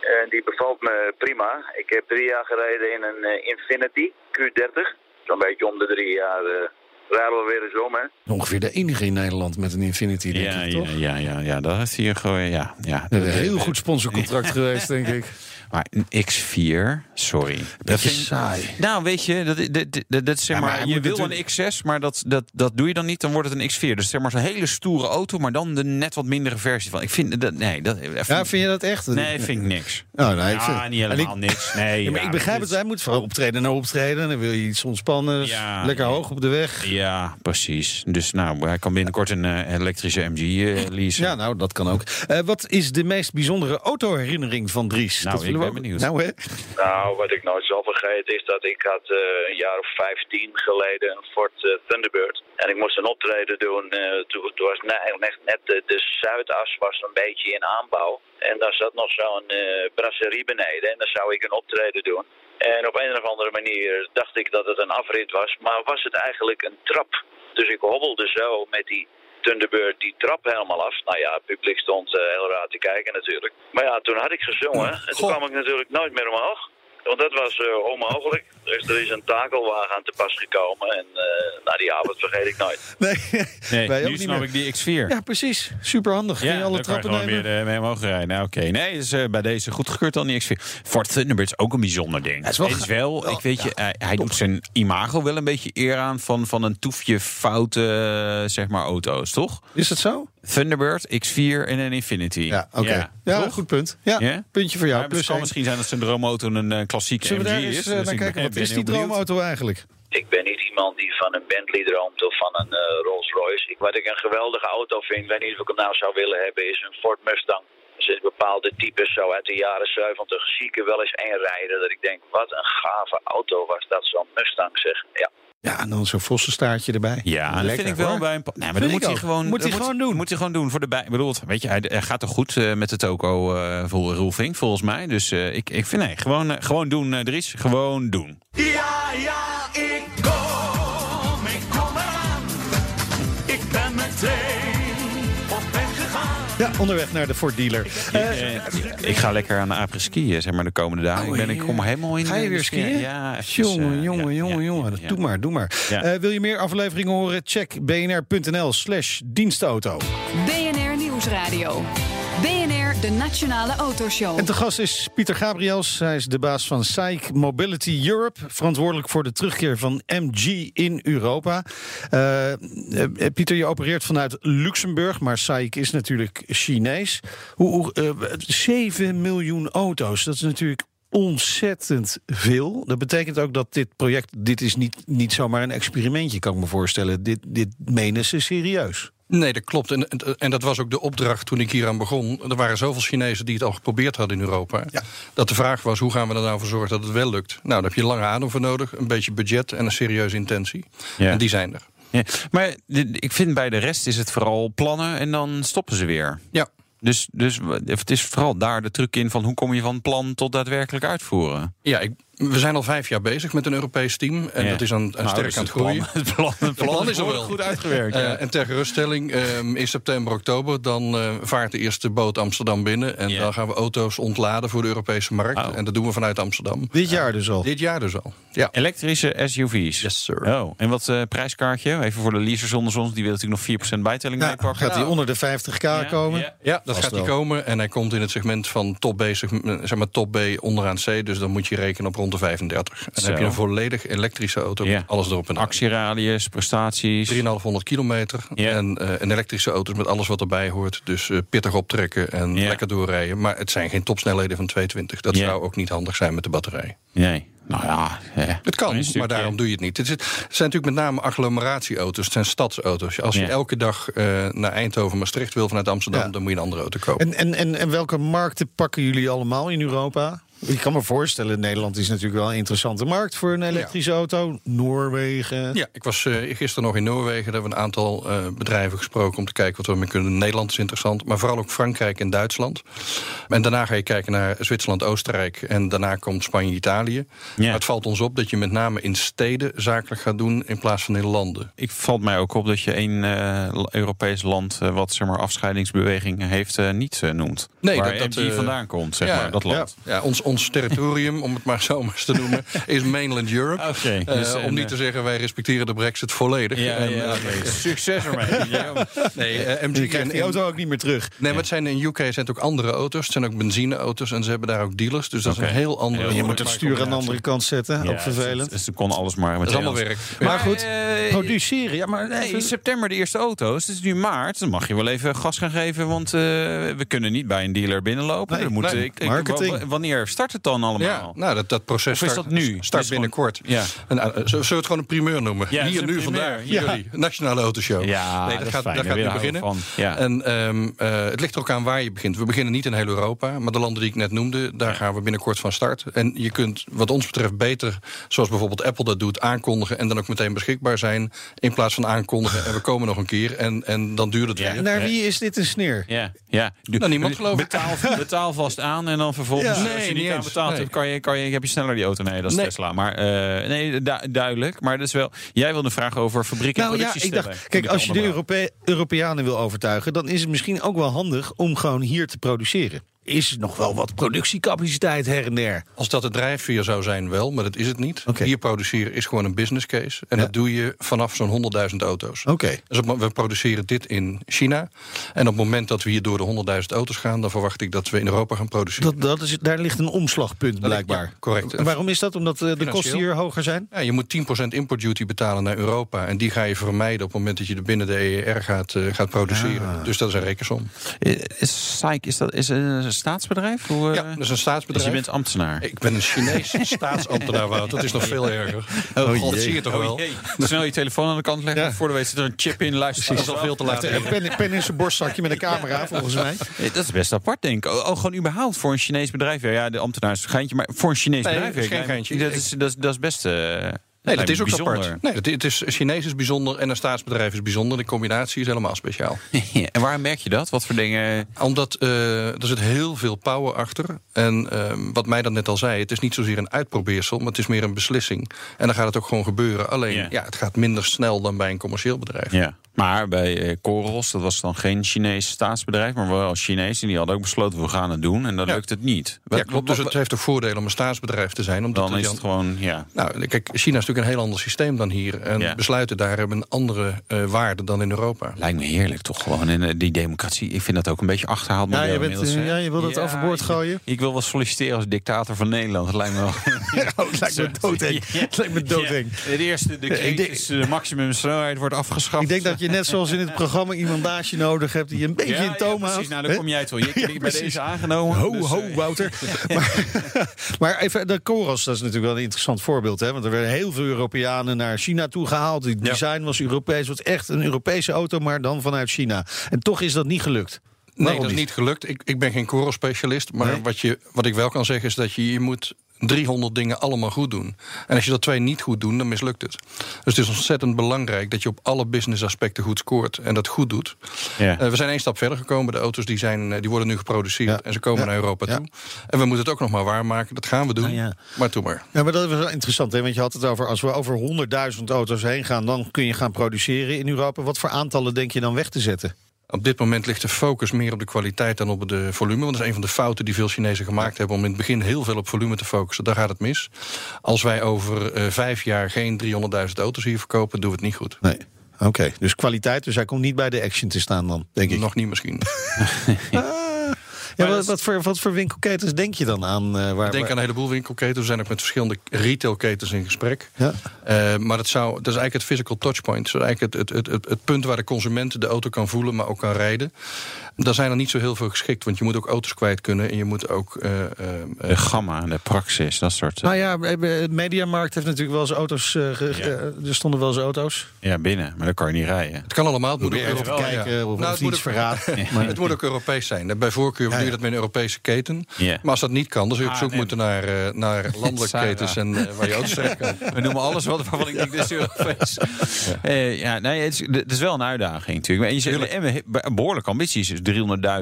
Eh, En die bevalt me prima. Ik heb drie jaar gereden in een eh, Infinity Q30. Zo'n beetje om de drie jaar eh, rijden we weer eens om, hè. Ongeveer de enige in Nederland met een Infinity, denk Ja, ik, ja, toch? ja, ja, ja, dat is hier gewoon, ja. ja. Een heel goed sponsorcontract geweest, denk ik. Maar een X4, sorry. Dat is saai. Nou, weet je, dat, dat, dat, dat, zeg Ja, maar je wil natuurlijk- een X6, maar dat, dat, dat doe je dan niet, dan wordt het een X4. Dus zeg maar zo'n hele stoere auto, maar dan de net wat mindere versie van. Ik vind dat, nee, dat, Ja, vind je dat echt? nee, vind ik niks. Oh, nee, ik ja, vind- niet helemaal ik- niks. Nee, Ja, maar ik begrijp het, hij moet van optreden naar optreden. Dan wil je iets ontspannen, Ja, lekker hoog op de weg. Ja, precies. Dus nou, hij kan binnenkort een eh, elektrische MG eh leasen. Ja, nou, dat kan ook. Eh, wat is de meest bijzondere autoherinnering van Dries? Nou, ik we ben ook- benieuwd. Nou, hè? Nou, wat ik nooit zal vergeten is dat ik had eh, een jaar of 15 geleden een Ford eh, Thunderbird. En ik moest een optreden doen. eh, toen, toen was ne- net, net de, de Zuidas was een beetje in aanbouw. En daar zat nog zo'n eh, brasserie beneden. En daar zou ik een optreden doen. En op een of andere manier dacht ik dat het een afrit was. Maar was het eigenlijk een trap. Dus ik hobbelde zo met die Thunderbird die trap helemaal af. Nou ja, het publiek stond eh, heel raar te kijken natuurlijk. Maar ja, toen had ik gezongen. En toen kwam ik natuurlijk nooit meer omhoog. Want dat was eh, onmogelijk. Dus er is een takelwagen aan te pas gekomen. En eh nou, die avond vergeet ik nooit. Nee, Nee, wij ook nu niet snap meer. ik die X4. Ja, precies. Super handig. Ging je alle dan kan je trappen gewoon nemen? weer eh, mee omhoog rijden. Nou, oké. Nee, dus eh, bij deze goedgekeurd dan die X4. Ford Thunderbird is ook een bijzonder ding. Hij is wel Het is wel, ik weet je, ja, hij, hij doet zijn imago wel een beetje eer aan van, van een toefje foute, zeg maar, auto's, toch? Is dat zo? Thunderbird, X4 en een Infinity. Ja, oké. Ja, toch? goed punt. Ja, Ja? puntje voor jou. Ja, het plus kan misschien zijn dat zijn droomauto een eh, klassieke Zullen we MG daar eens is. eh, dus ik kijken? ben- Wat ben is die droomauto eigenlijk? Ik ben niet iemand die van een Bentley droomt of van een eh, Rolls Royce. Ik- Wat ik een geweldige auto vind, weet niet of ik hem nou zou willen hebben, is een Ford Mustang. Er zitten bepaalde types zo uit de jaren 70 zie ik er wel eens één rijden dat ik denk, wat een gave auto was dat, zo'n Mustang zeg. Ja. Ja, en dan zo'n vossenstaartje erbij. Ja, dat Lekker, vind ik wel hoor. bij een. Nee, maar Vind dan ik moet hij gewoon. Moet hij dat gewoon doen. Moet hij gewoon doen voor de bij. Bedoel, weet je, hij, hij gaat er goed eh, met de toko eh voor Roelvink, volgens mij. Dus eh, ik, ik vind nee, gewoon, gewoon doen, Dries. Gewoon doen. Ja, ja, onderweg naar de Ford dealer. Eh, Eh, ik ga lekker aan de apres skiën, zeg maar, de komende dagen. Oh, ik, ben, ik kom helemaal in. Ga je weer skiën? Ja, jongen, eh, jongen, ja, jongen, ja, jongen. ja. Doe maar, doe maar. Ja. Eh, wil je meer afleveringen horen? Check bnr.nl slash dienstauto. BNR Nieuwsradio. De Nationale Autoshow. En te gast is Pieter Gabriels. Hij is de baas van SAIC Mobility Europe. Verantwoordelijk voor de terugkeer van MG in Europa. Eh, eh, Pieter, je opereert vanuit Luxemburg. Maar SAIC is natuurlijk Chinees. Hoe, hoe, eh, 7 miljoen auto's. Dat is natuurlijk ontzettend veel. Dat betekent ook dat dit project... Dit is niet, niet zomaar een experimentje, kan ik me voorstellen. Dit, dit menen ze serieus. Nee, dat klopt. En, en, en dat was ook de opdracht toen ik hier aan begon. Er waren zoveel Chinezen die het al geprobeerd hadden in Europa. Ja. Dat de vraag was, hoe gaan we er nou voor zorgen dat het wel lukt? Nou, daar heb je lange adem voor nodig, een beetje budget en een serieuze intentie. Ja. En die zijn er. Ja, maar ik vind bij de rest is het vooral plannen en dan stoppen ze weer. Ja, Dus, dus het is vooral daar de truc in van hoe kom je van plan tot daadwerkelijk uitvoeren. ja ik, we zijn al vijf jaar bezig met een Europees team. En Ja. dat is aan, aan Nou, sterk aan het plan- groeien. Het plan, het plan, plan is er wel. goed uitgewerkt. ja. Eh, en ter geruststelling, ehm, in september, oktober... dan eh, vaart de eerste boot Amsterdam binnen... en Ja. dan gaan we auto's ontladen voor de Europese markt. Oh. En dat doen we vanuit Amsterdam. Dit jaar dus al. Dit jaar dus al. Ja. Elektrische SUV's. Yes, sir. Oh, en wat eh prijskaartje? Even voor de leasers onder ons, die willen natuurlijk nog 4% bijtelling Ja, meepakken. gaat hij onder de 50k Ja, komen? ja. Ja, dat Vast gaat hij wel. komen. En hij komt in het segment van top B, zeg maar top B onderaan C. Dus dan moet je rekenen op rond de 35. En dan Zo. heb je een volledig elektrische auto Ja. met alles erop en aan. Actieradius, prestaties. 3,500 kilometer. Ja. En eh, een elektrische auto's met alles wat erbij hoort. Dus eh, pittig optrekken en Ja. lekker doorrijden. Maar het zijn geen topsnelheden van 220. Dat Ja. zou ook niet handig zijn met de batterij. Nee, nou ja. eh, Het kan, maar daarom doe je het niet. Het, is- het zijn natuurlijk met name agglomeratieauto's. Het zijn stadsauto's. Als je Ja. elke dag eh, naar Eindhoven, Maastricht wil vanuit Amsterdam... Ja. dan moet je een andere auto kopen. En, en, en, en welke markten pakken jullie allemaal in Europa? Ik kan me voorstellen, Nederland is natuurlijk wel een interessante markt voor een elektrische auto. Noorwegen. Ja, ik was eh, gisteren nog in Noorwegen. Daar hebben we een aantal eh, bedrijven gesproken om te kijken wat we mee kunnen. Nederland is interessant, maar vooral ook Frankrijk en Duitsland. En daarna ga je kijken naar Zwitserland, Oostenrijk en daarna komt Spanje, Italië. Maar het valt ons op dat je met name in steden zakelijk gaat doen in plaats van in landen. Ik valt mij ook op dat je één eh, Europees land eh, wat zeg maar afscheidingsbeweging heeft eh, niet eh, noemt. Nee, Waar dat- dat, eh, vandaan komt, zeg ja, maar, dat land. Ja, ons, ons territorium, om het maar zo maar eens te noemen, is mainland Europe. Oké, Eh, dus, om niet eh, te zeggen, wij respecteren de brexit volledig. Ja, En, ja, eh. Succes ermee. Ja. Nee, eh, MG Je krijgt en- die auto ook niet meer terug. Nee, maar het zijn in UK zijn het ook andere auto's. Het zijn ook benzineauto's en ze hebben daar ook dealers. Dus dat is een heel andere. Je moet het stuur aan de andere kant zetten. Ja, ook vervelend. Dus ze kon alles maar met Dat is allemaal werk. Maar goed, produceren. Ja, maar Nee, in september de eerste auto's. Het is nu maart. Dan mag je wel even gas gaan geven. Want eh, we kunnen niet bij een dealer binnenlopen. Nee, nee, ik, ik- wanneer start het dan allemaal? Ja, nou, dat, dat proces start, dat nu? start is binnenkort. Ja. En, eh, zullen we het gewoon een primeur noemen? Ja, het Hier, nu, vandaag. Ja. Jullie, Nationale Autoshow. Ja, nee, dat gaat, fijn. dat Daar gaat nu beginnen. van. Ja. En ehm, eh, het ligt er ook aan waar je begint. We beginnen niet in heel Europa, maar de landen die ik net noemde, daar gaan we binnenkort van start. En je kunt, wat ons betreft, beter, zoals bijvoorbeeld Apple dat doet, aankondigen en dan ook meteen beschikbaar zijn. In plaats van aankondigen en we komen nog een keer en, en dan duurt het Ja. weer. naar wie is dit een sneer? Ja, ja. Nou, niemand geloof ik. Betaal, betaal vast aan en dan vervolgens, Ja. als Nee, niet niet eens. Nee. kan je, kan je, heb je sneller die auto. Nee, dat is Nee. Tesla. Maar eh, nee, du- duidelijk. Maar dat is wel. Jij wilde een vraag over fabriek en Nou ja, ik dacht, kijk, als je de Europe Europeanen wil overtuigen, dan is het misschien ook wel handig om gewoon hier te produceren. Is er nog wel wat productiecapaciteit her en der? Als dat de drijfveer zou zijn, wel, maar dat is het niet. Hier produceren is gewoon een business case. En Ja. dat doe je vanaf zo'n 100.000 auto's. Oké. Dus op, we produceren dit in China. En op het moment dat we hier door de 100.000 auto's gaan... dan verwacht ik dat we in Europa gaan produceren. Dat, dat is, daar ligt een omslagpunt blijkbaar. ja, correct. En waarom is dat? Omdat eh, de kosten hier hoger zijn? Ja, je moet 10% import duty betalen naar Europa. En die ga je vermijden op het moment dat je er binnen de EER gaat, eh, gaat produceren. Ah. Dus dat is een rekensom. Is SAIC, is dat is een staatsbedrijf? Hoe, eh, Ja, dat is een dus je staatsbedrijf. bent ambtenaar. Ik ben een Chinees staatsambtenaar, Wout. Dat is nog veel erger. Oh, God, dat zie je toch wel? jee. Snel je telefoon aan de kant leggen. Ja. Voor de weet zit er een chip in. Luister. Dat is al veel te laat. Een pen, pen in zijn borstzakje met een camera, volgens mij. Eh, Dat is best apart, denk ik. Oh, oh, gewoon überhaupt voor een Chinees bedrijf. Ja, ja de ambtenaar is een geintje, maar voor een Chinees Nee, bedrijf. dat is ja, geen geintje. Dat is, dat is, dat is best. eh, Nee, dat is ook bijzonder. apart. Nee, dat, het is Chinees is bijzonder en een staatsbedrijf is bijzonder. De combinatie is helemaal speciaal. en waar merk je dat? Wat voor dingen? Omdat eh, er zit heel veel power achter. En ehm, wat mij dan net al zei, het is niet zozeer een uitprobeersel, maar het is meer een beslissing. En dan gaat het ook gewoon gebeuren. Alleen, Ja. ja, het gaat minder snel dan bij een commercieel bedrijf. Ja. Maar bij eh, Coros, dat was dan geen Chinees staatsbedrijf, maar wel Chinees. En die hadden ook besloten, we gaan het doen. En dan Ja. lukt het niet. Ja, klopt. Dus het heeft ook voordelen om een staatsbedrijf te zijn. Omdat dan er is dan- het gewoon, ja. Nou, kijk, China natuurlijk een heel ander systeem dan hier. En Ja. besluiten daar hebben een andere eh, waarde dan in Europa. Lijkt me heerlijk toch gewoon. En eh, die democratie, ik vind dat ook een beetje achterhaald. Ja, model je, bent, eh, ja, je wil dat Ja, overboord gooien? Ik wil wel solliciteren als dictator van Nederland. Dat lijkt me wel. Oh, het lijkt me doodeng. Het lijkt me doodeng. Het eerste, de crisis, de maximumsnelheid wordt afgeschaft. Ik denk dat je net zoals in het programma iemand naast je nodig hebt die een beetje ja, in toom ja, houdt. precies. Nou, dan kom jij het wel. Je Ja, hebt bij deze aangenomen. Ho, dus, ho, Wouter. maar, maar even, de Coros, dat is natuurlijk wel een interessant voorbeeld. Hè? Want er werden heel veel Europeanen naar China toe gehaald. Ja. design was Europees. Het was echt een Europese auto, maar dan vanuit China. En toch is dat niet gelukt. Nee, Waarom dat is niet gelukt. Ik, ik ben geen Coro-specialist. Maar Nee? wat, je, wat ik wel kan zeggen is dat je, je moet 300 dingen allemaal goed doen. En als je dat twee niet goed doet, dan mislukt het. Dus het is ontzettend belangrijk dat je op alle business aspecten goed scoort. En dat goed doet. Ja. Eh, we zijn één stap verder gekomen. De auto's die zijn, eh, die worden nu geproduceerd. Ja. En ze komen Ja. naar Europa toe. En we moeten het ook nog maar waarmaken. Dat gaan we doen. Nou. Maar toe maar. Ja, maar dat is wel interessant, hè? want je had het over... als we over 100.000 auto's heen gaan... dan kun je gaan produceren in Europa. Wat voor aantallen denk je dan weg te zetten? Op dit moment ligt de focus meer op de kwaliteit dan op de volume. Want dat is een van de fouten die veel Chinezen gemaakt hebben... om in het begin heel veel op volume te focussen. Daar gaat het mis. Als wij over eh, vijf jaar geen 300.000 auto's hier verkopen... doen we het niet goed. Nee. Oké, dus kwaliteit. Dus hij komt niet bij de Action te staan dan, denk ik. Nog niet misschien. Ja, wat, wat, voor, wat voor winkelketens denk je dan aan? eh, waar, Ik denk aan een heleboel winkelketens. We zijn ook met verschillende retailketens in gesprek. Ja. Eh, maar dat, zou, dat is eigenlijk het physical touchpoint. Dat is eigenlijk het, het, het, het, het punt waar de consument de auto kan voelen, maar ook kan rijden. Daar zijn er niet zo heel veel geschikt. Want je moet ook auto's kwijt kunnen. En je moet ook... eh, eh, De gamma, de praxis, dat soort. Nou ja, de Mediamarkt heeft natuurlijk wel eens auto's. ge- Ja. er stonden wel eens auto's. Ja, binnen, maar dan kan je niet rijden. het kan allemaal. Het moet ook kijken ja. of, Nou, of het iets verraadt. Het moet ook Europees zijn. Bij voorkeur Ja. je dat met een Europese keten. Ja. Maar als dat niet kan, dan zul je op Ah, zoek nee. moeten naar, eh, naar landelijke ketens en eh, waar je auto's terecht kan. We noemen alles wat waarvan ik denk, dit is Europees. Eh, ja, nee, het is, het is wel een uitdaging natuurlijk. En je zegt, en een behoorlijke ambities, dus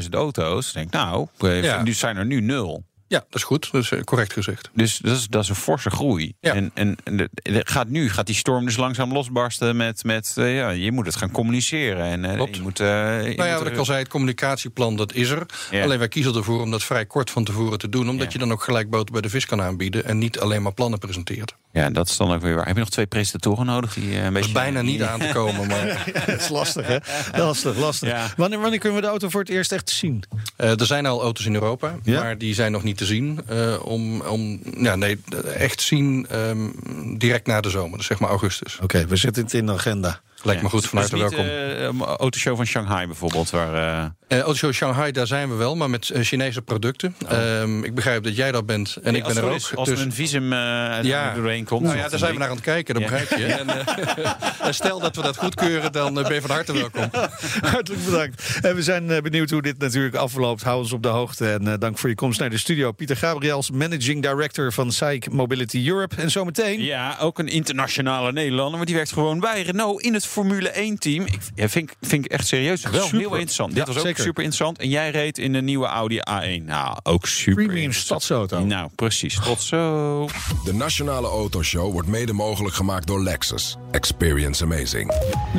300.000 auto's. Ik denk, nou, Ja. nu zijn er nu nul. Ja, dat is goed. Dat is eh, correct gezegd. Dus dat is, dat is een forse groei. Ja. En, en, en de- de- gaat nu gaat die storm dus langzaam losbarsten met, met eh, ja, je moet het gaan communiceren. En eh, Klopt. je moet, eh, je Nou ja, wat er- ik al zei, het communicatieplan dat is er. Ja. Alleen wij kiezen ervoor om dat vrij kort van tevoren te doen. Omdat Ja. je dan ook gelijk boter bij de vis kan aanbieden. En niet alleen maar plannen presenteert. Ja, dat is dan ook weer waar. Heb je nog twee presentatoren nodig? Die, een Dat beetje is bijna niet aan te komen. Maar Dat is lastig, hè? Lastig, lastig. Ja. Wanneer, wanneer kunnen we de auto voor het eerst echt zien? eh, er zijn al auto's in Europa. Ja? Maar die zijn nog niet te zien. eh, om, om, ja, nee, echt zien ehm, direct na de zomer. Dus zeg maar augustus. Oké, we zetten het in de agenda. Lijkt me goed, van harte niet, welkom. eh, een autoshow van Shanghai bijvoorbeeld. Waar, eh, Eh Autoshow Shanghai, daar zijn we wel, maar met eh, Chinese producten. Ehm, ik begrijp dat jij daar bent en ik ben er ook. is- Als dus- er een visum eh Ja. doorheen komt. Nou ja, daar zijn we naar aan het kijken, dat Ja. begrijp je. En, eh, stel dat we dat goedkeuren, dan eh, ben je van harte welkom. Hartelijk bedankt. En we zijn eh, benieuwd hoe dit natuurlijk afloopt. Hou ons op de hoogte. En eh, dank voor je komst naar de studio. Pieter Gabriels, Managing Director van SAIC Mobility Europe. En zometeen... Ja, ook een internationale Nederlander, maar die werkt gewoon bij Renault in het Formule 1-team. Ik ja, vind, vind ik echt serieus wel Super. heel interessant. Dit Ja, was ook zeker. super interessant. En jij reed in de nieuwe Audi A1. Nou, ook super. Premium stadsauto. Nou, precies. Tot zo. De Nationale Autoshow wordt mede mogelijk gemaakt door Lexus. Experience amazing.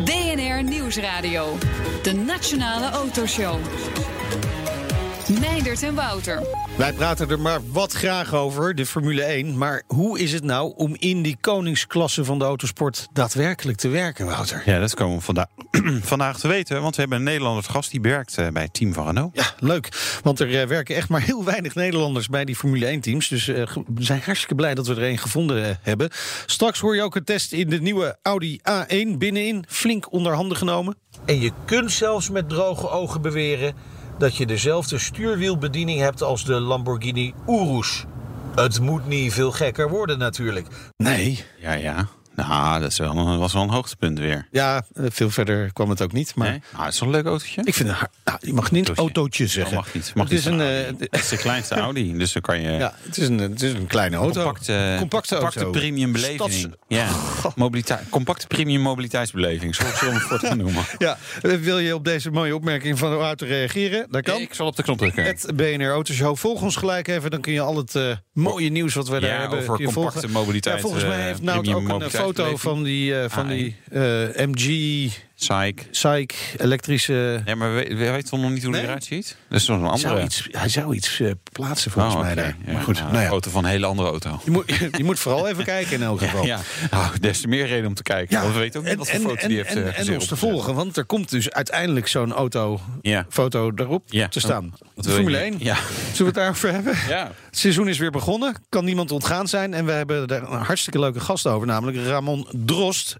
BNR Nieuwsradio. De Nationale Autoshow. Meindert en Wouter. Wij praten er maar wat graag over, de Formule 1. Maar hoe is het nou om in die koningsklasse van de autosport daadwerkelijk te werken, Wouter? Ja, dat komen we vanda vandaag te weten. Want we hebben een Nederlander te gast die werkt eh, bij het team van Renault. Ja, leuk. Want er eh, werken echt maar heel weinig Nederlanders bij die Formule 1-teams. Dus eh, we zijn hartstikke blij dat we er een gevonden hebben. Straks hoor je ook een test in de nieuwe Audi A1 binnenin. Flink onder handen genomen. En je kunt zelfs met droge ogen beweren... dat je dezelfde stuurwielbediening hebt als de Lamborghini Urus. Het moet niet veel gekker worden natuurlijk. Nee. Ja, ja. Nou, dat is wel een, was wel een hoogtepunt weer. Ja, eh, veel verder kwam het ook niet. Maar Nee? Nou, het is toch een leuk autootje? ik vind het... har- Nou, je mag niet Autootje. autootje zeggen. Dat mag niet. Mag het is niet een... Audi. het is de kleinste Audi, dus dan kan je... Ja, het is een, het is een kleine auto. Compacte, compacte, compacte auto. premium beleving. Stads- Ja, Mobiliteit, compacte premium mobiliteitsbeleving. Zo zullen we het voor gaan noemen. Ja, eh, wil je op deze mooie opmerking van Wouter reageren? Dat kan. Ik zal op de knop drukken. Het BNR Autoshow. Volg ons gelijk even, dan kun je al het mooie nieuws wat we daar hebben over je compacte volgen. mobiliteit, Ja, volgens mij heeft premium ook een foto van die, eh, van Ah, die eh, MG Psych. Psych elektrische... Ja, maar we, we weten nog niet hoe Nee? die eruit ziet? Dat is nog een Hij zou andere. iets, hij zou iets eh, plaatsen volgens Oh, mij daar. Ja, Maar goed, nou, nou ja. Foto van een hele andere auto. Je moet, je moet vooral even kijken in elk geval. Ja, nou, des te meer reden om te kijken. want we weten ook niet en, wat voor foto en, die heeft en, eh, en ons te volgen, want er komt dus uiteindelijk zo'n auto Ja. foto daarop Ja. te staan. Wat je Formule nu? 1. Ja. Zullen we het daarover hebben? Ja. Het seizoen is weer begonnen. Kan niemand ontgaan zijn. En we hebben daar een hartstikke leuke gast over. Namelijk Ramon Drost.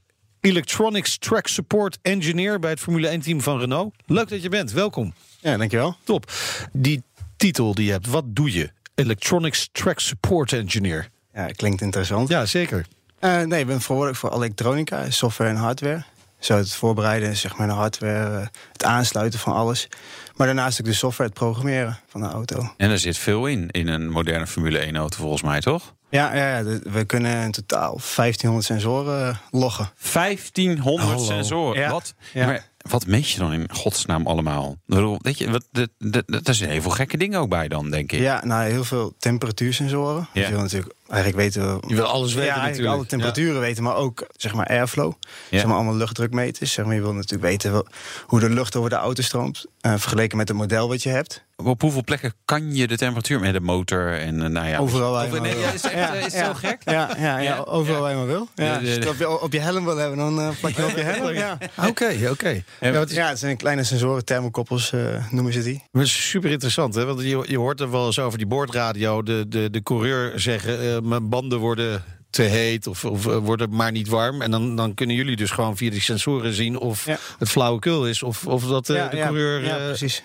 Electronics Track Support Engineer bij het Formule 1 team van Renault. Leuk dat je bent. Welkom. Ja, dankjewel. Top. Die titel die je hebt. Wat doe je? Electronics Track Support Engineer. Ja, klinkt interessant. Ja, zeker. Eh, nee, ik ben verantwoordelijk voor elektronica, software en hardware. Zo het voorbereiden, zeg maar, de hardware, eh, het aansluiten van alles. Maar daarnaast ook de software, het programmeren van de auto. En er zit veel in, in een moderne Formule 1 auto volgens mij, toch? Ja, ja, we kunnen in totaal 1500 sensoren eh, loggen. 1500 Hallo. sensoren. Ja. Wat? Ja. Maar wat meet je dan in godsnaam allemaal? Weet je, wat, dat, er zijn heel veel gekke dingen ook bij dan, denk ik. Ja, nou, heel veel temperatuursensoren. Ja. Je wil natuurlijk eigenlijk weten... Je wil alles weten ja, natuurlijk. alle temperaturen weten, maar ook zeg maar airflow. Ja. Zeg maar allemaal luchtdrukmeters. Zeg maar, je wil natuurlijk weten hoe de lucht over de auto stroomt. eh, vergeleken met het model wat je hebt. Op hoeveel plekken kan je de temperatuur met de motor en eh, nou ja. Overal waar je nee, ja, is, het echt, is zo gek? Ja, ja, ja, Ja? overal waar je maar wil. Ja, De- de- als je het op je, op je helm wil hebben, dan eh, plak je op je helm. Ja, Oké, oké. Ja, het is ja het zijn kleine sensoren, thermokoppels eh, noemen ze die. Maar het is super interessant, hè? Want je, je hoort er wel eens over die boordradio. De, de, de coureur zeggen: eh, mijn banden worden te heet of, of eh, worden maar niet warm. En dan, dan kunnen jullie dus gewoon via die sensoren zien of Ja. het flauwekul is of, of dat eh, ja, de coureur. Ja, eh, precies.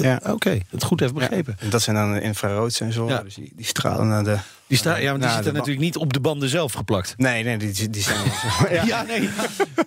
Ja. Oké, het goed heeft begrepen. En dat zijn dan de infraroodsensoren. Ja. Dus die, die stralen naar de Die, staan, ja, maar die Nou, zitten natuurlijk niet op de banden zelf geplakt. Nee, nee, die, die zijn... ja. Ja, nee.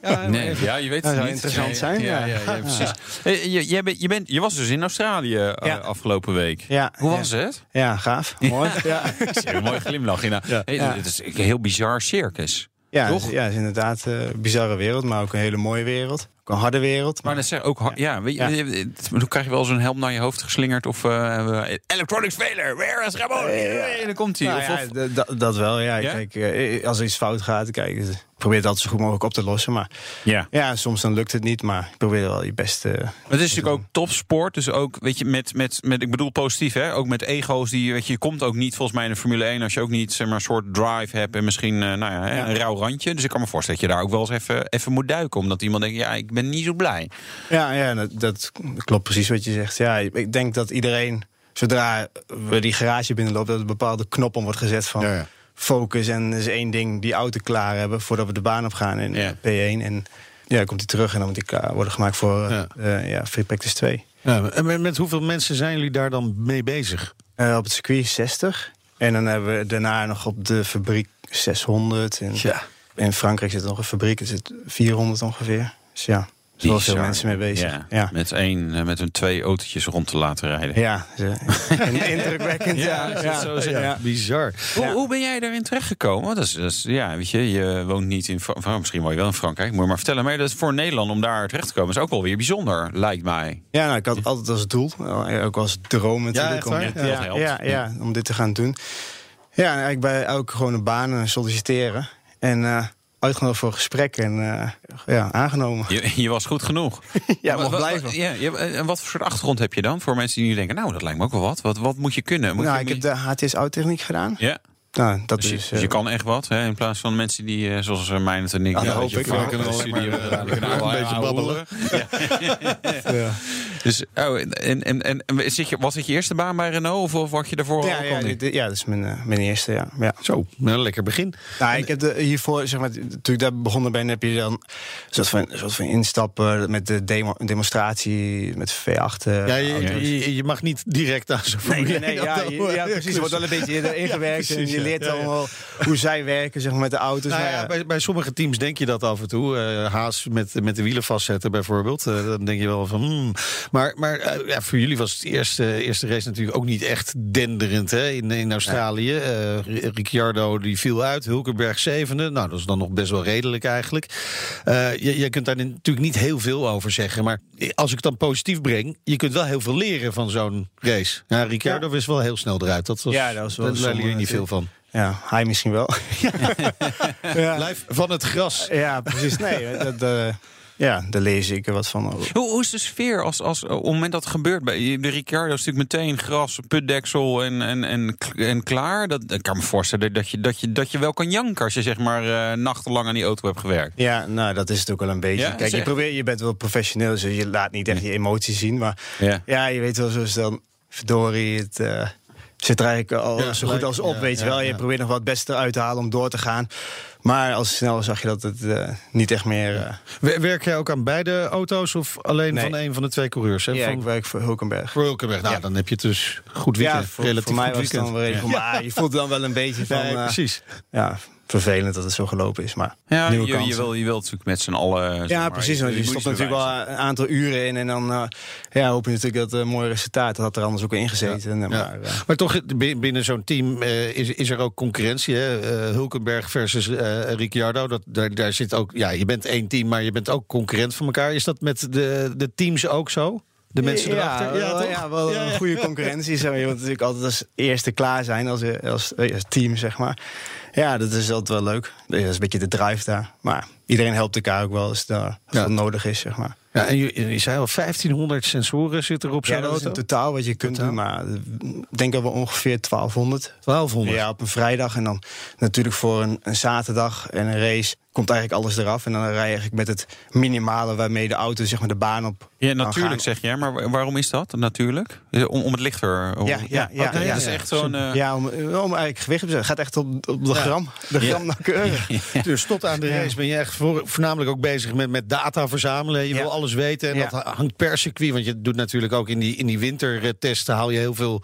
Ja, Nee, ja, je weet Dat het zou niet. interessant zijn, Ja, ja. ja, ja, precies. Eh, Je, jij bent- je, bent, je was dus in Australië eh, Ja. afgelopen week. Ja, Hoe ja. was het? Ja, gaaf. Mooi. Ja, een mooie glimlach. Ja. Hey, Ja. Het is een heel bizar circus. ja, Toch? ja, het is inderdaad eh, een bizarre wereld, maar ook een hele mooie wereld. Ook een harde wereld. Maar dat zeg ook, hard- ja, weet je, eh, toen krijg je wel zo'n helm naar je hoofd geslingerd of eh electronics failure, where is Ramon? En dan komt hij. Nou Of, dat- dat wel, ja. Kijk, eh, als er iets fout gaat, kijk, probeer het altijd zo goed mogelijk op te lossen. Maar ja. ja, soms dan lukt het niet, maar ik probeer wel je beste... Maar het is natuurlijk ook topsport, dus ook, weet je, met, met, met ik bedoel positief, hè, ook met ego's die, weet je, je komt ook niet volgens mij in de Formule 1 als je ook niet, zeg maar, een soort drive hebt en misschien, eh, nou Ja. een rauw randje. Dus ik kan me voorstellen dat je daar ook wel eens even, even moet duiken, omdat iemand denkt, ja, ik ben niet zo blij. Ja, ja dat, dat klopt precies wat je zegt. Ja, ik denk dat iedereen, zodra we die garage binnenlopen, dat er een bepaalde knop om wordt gezet van Ja, ja. focus. En er is één ding, die auto klaar hebben voordat we de baan op gaan in Ja. P1. En ja, dan komt hij terug en dan moet die klaar worden gemaakt voor Ja. ja. ja, Free Practice 2. Ja, en met, met hoeveel mensen zijn jullie daar dan mee bezig? Eh, op het circuit 60. En dan hebben we daarna nog op de fabriek 600. En Ja. in Frankrijk zit er nog een fabriek, er zit 400 ongeveer. Dus ja, wel veel mensen mee bezig. Ja. Met, één, eh, met hun twee autootjes rond te laten rijden. Ja, in- indrukwekkend. ja, Ja, ja, zo ja. Bizar. Hoe, hoe ben jij daarin terechtgekomen? Dat is, dat is, ja, weet je, je woont niet in Fra- enfin, misschien woon je wel in Frankrijk, moet je maar vertellen. Maar dat is voor Nederland om daar terecht te komen is ook wel weer bijzonder, lijkt mij. Ja, nou, ik had altijd als doel, eh, ook als droom natuurlijk, om, Ja, ja, om dit te gaan doen. Ja, en eigenlijk bij elke gewone baan eh, solliciteren. En eh, uitgenodigd voor gesprek en eh, ja, aangenomen. Je, je was goed genoeg. Ja, mocht wat- blijven. Ja, je- en wat voor soort achtergrond heb je dan? Voor mensen die nu denken, nou, dat lijkt me ook wel wat. Wat, wat moet je kunnen? Moet Nou, je, ik heb de HTS Autotechniek gedaan. Ja, Nou, dat dus, je, is... dus je eh, kan echt wat. Hè, in plaats van mensen die, eh, zoals uh, Meijnert en. Ja, een hoop ik. We kunnen alleen maar, eh, een beetje ouwe babbelen. ja. Dus, oh, en, en, en en zit je, was het je eerste baan bij Renault? Of, wat je daarvoor Ja, ja, al dit- ja, dat is mijn, eh, mijn eerste, ja. ja. Zo, nou, lekker begin. Nou, ik heb de, hiervoor, zeg maar, toen ik daar begonnen ben, heb je dan een soort van, een soort van instappen met de demo, demonstratie met V8. eh, Ja, je, je, je mag niet direct aan zo'n Nee, nee, nee, 1 ja, je- ja, precies. Er wordt wel een beetje erin gewerkt en je ja. leert Ja, ja. allemaal hoe zij werken zeg maar, met de auto's. Nou Maar ja, ja, bij, bij sommige teams denk je dat af en toe. Eh, Haas met, met de wielen vastzetten bijvoorbeeld. Dan denk je wel van... hmm. Maar, maar eh, ja, voor jullie was het eerste, eerste race natuurlijk ook niet echt denderend hè, in, in Australië. Eh, Ricciardo die viel uit, Hulkenberg zevende. Nou, dat is dan nog best wel redelijk eigenlijk. Eh, je, je kunt daar natuurlijk niet heel veel over zeggen. Maar als ik het dan positief breng... je kunt wel heel veel leren van zo'n race. Ja, Ricciardo Ja. wist wel heel snel eruit. Dat was, Ja, dat was wel daar zonde niet veel van. ja, hij misschien wel. ja. Blijf van het gras. ja, precies. Nee, dat, ja, daar lees ik er wat van. ook. Hoe, hoe is de sfeer als, als, op het moment dat het gebeurt? Bij de Ricciardo is natuurlijk meteen gras, putdeksel en, en, en, en klaar. Dat, ik kan me voorstellen dat je, dat, je, dat je wel kan janken als je zeg maar eh, nachtenlang aan die auto hebt gewerkt. Ja, nou, dat is het ook wel een beetje. Ja, Kijk, je, zeg. probeert, je bent wel professioneel, dus je laat niet echt je emoties zien. Maar Ja. ja, je weet wel, zoals dan, verdorie, het eh, zit er eigenlijk al Ja, zo goed als op, weet je wel. Je probeert nog wat het beste uit te halen om door te gaan. Maar al snel zag je dat het eh, niet echt meer... eh, Wer- Werk jij ook aan beide auto's of alleen Nee. van een van de twee coureurs? Hè? ja, van ik werk voor Hulkenberg. voor Hulkenberg. Nou, Ja. dan heb je het dus goed weekend. ja, voor, relatief voor mij goed was het dan. Maar je voelt dan wel een beetje van... Nee, eh, precies. ja, vervelend dat het zo gelopen is, maar Ja, nieuwe je, je, kansen. wil, je wilt natuurlijk met z'n allen. zeg Ja, maar, precies. Want je moet stopt natuurlijk wel een aantal uren in. En dan eh, ja, hoop je natuurlijk dat het een mooi resultaat. Dat had er anders ook in gezeten. En, Ja. Maar, eh, Maar toch, bi- binnen zo'n team eh, is, is er ook concurrentie. Hè? Eh, Hulkenberg versus eh, Ricciardo. Dat, daar, daar zit ook, ja, je bent één team, maar je bent ook concurrent van elkaar. Is dat met de, de teams ook zo? De mensen ja, erachter? wel, toch? ja, wel Ja, een ja. goede concurrentie. Zeg maar. Je moet natuurlijk altijd als eerste klaar zijn als, als, als team, zeg maar. Ja, dat is altijd wel leuk. Dat is een beetje de drive daar. Maar iedereen helpt elkaar ook wel als, daar, als Ja. dat nodig is, zeg maar. Ja, en je, je zei al, 1500 sensoren zitten er op Ja, zo'n dat is auto. totaal wat je kunt Totaal? doen. Maar ik denk dat we ongeveer 1200 1200. Ja, op een vrijdag. En dan natuurlijk voor een, een zaterdag en een race komt eigenlijk alles eraf. En dan rij je eigenlijk met het minimale waarmee de auto zeg maar, de baan op Ja, natuurlijk gaan. zeg jij, maar wa- waarom is dat natuurlijk? Om, om het lichter. Om, Ja, ja, ja, ja, dat is echt zo'n. eh, Ja, om, om eigenlijk gewicht te zetten. Het gaat echt op, op de Ja. gram. De gram nauwkeurig. Dus tot aan de race ben je echt voor, voornamelijk ook bezig met, met data verzamelen. Je Ja. wil alles weten en Ja. dat hangt per circuit. Want je doet natuurlijk ook in die, in die wintertesten haal je heel veel.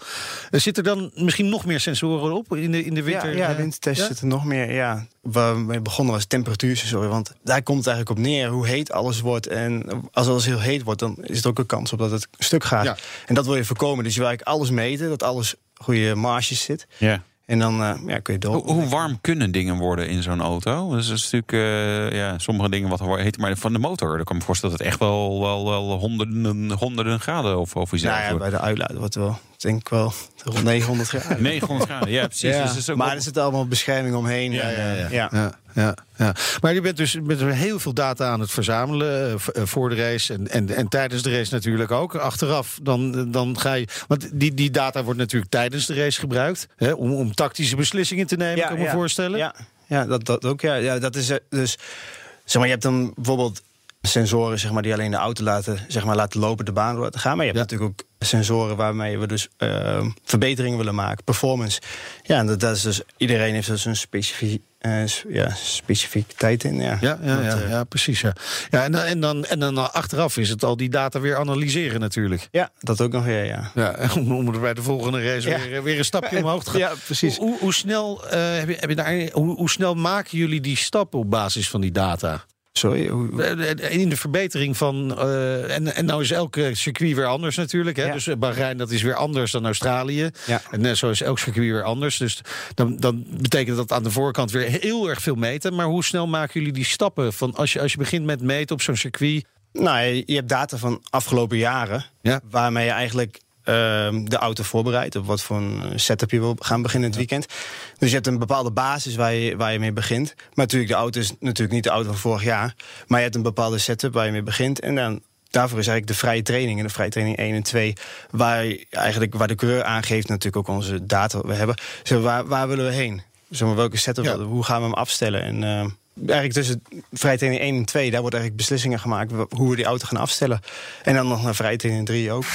Er zitten dan misschien nog meer sensoren op in de, in de winter? Ja, ja eh, wintertest ja? zitten nog meer. Ja. Waar we begonnen was temperatuursensor. Want daar komt het eigenlijk op neer hoe heet alles wordt. En als alles heel heet wordt, dan is er ook een kans op dat het stuk gaat. Ja. En dat wil je voorkomen. Dus je wil eigenlijk alles meten, dat alles goede marges zit. ja. En dan eh, ja, kun je door. Hoe, hoe warm kunnen dingen worden in zo'n auto? Dus dat is natuurlijk eh, ja, sommige dingen wat heet, maar van de motor. Dan kan ik me voorstellen dat het echt wel, wel, wel honderden, honderden graden of, of iets Nou ja, bij de uitlaat wordt het wel, denk ik wel, rond 900 graden. 900 graden, ja precies. Ja, Dus het is ook maar er zit allemaal bescherming omheen. Ja, en, ja, eh, Ja, ja, ja, ja. Maar je bent dus met heel veel data aan het verzamelen eh, eh, voor de race en, en, en tijdens de race natuurlijk ook. Achteraf, dan, dan ga je. Want die, die data wordt natuurlijk tijdens de race gebruikt hè, om, om tactische beslissingen te nemen, kan ik me voorstellen. Ja, ja dat, dat ook. Ja, ja, dat is dus. Zeg maar, je hebt dan bijvoorbeeld sensoren zeg maar, die alleen de auto laten, zeg maar, laten lopen, de baan door te gaan. Maar je hebt natuurlijk ook sensoren waarmee we dus eh, verbeteringen willen maken, performance. Ja, en dat, dat is dus. Iedereen heeft dus een specifiek. eh, s- ja, specificiteit in. Ja, Ja, ja, ja, eh, ja, precies. Ja. Ja, en, dan, en, dan, en dan achteraf is het al die data weer analyseren natuurlijk. ja, dat ook nog weer, ja. Ja, om, om er bij de volgende race weer, weer een stapje omhoog te gaan. Ja, precies. Hoe, hoe, snel, eh, heb je, heb je daar, hoe, hoe snel maken jullie die stappen op basis van die data? Sorry, hoe, Eh, In de verbetering van. eh, en, en nou is elke circuit weer anders natuurlijk. Hè? Ja. Dus eh, Bahrein dat is weer anders dan Australië. Ja. En net zo is elk circuit weer anders. Dus dan, dan betekent dat aan de voorkant weer heel erg veel meten. Maar hoe snel maken jullie die stappen? Van als, je, als je begint met meten op zo'n circuit. Nou, je, hebt data van afgelopen jaren. Ja. Waarmee je eigenlijk de auto voorbereidt. Op wat voor een setup je wil gaan beginnen in het weekend. Dus je hebt een bepaalde basis waar je, waar je mee begint. Maar natuurlijk, de auto is natuurlijk niet de auto van vorig jaar. Maar je hebt een bepaalde setup waar je mee begint. En dan. Daarvoor is eigenlijk de vrije training en de vrije training 1 en 2, waar, eigenlijk, waar de coureur aangeeft, natuurlijk ook onze data we hebben. Zeg, maar, waar, waar willen we heen? Zeg maar, welke setup, Ja. hoe gaan we hem afstellen? En ehm, eigenlijk tussen vrije training 1 en 2, daar wordt eigenlijk beslissingen gemaakt hoe we die auto gaan afstellen. En dan nog naar vrije training 3 ook.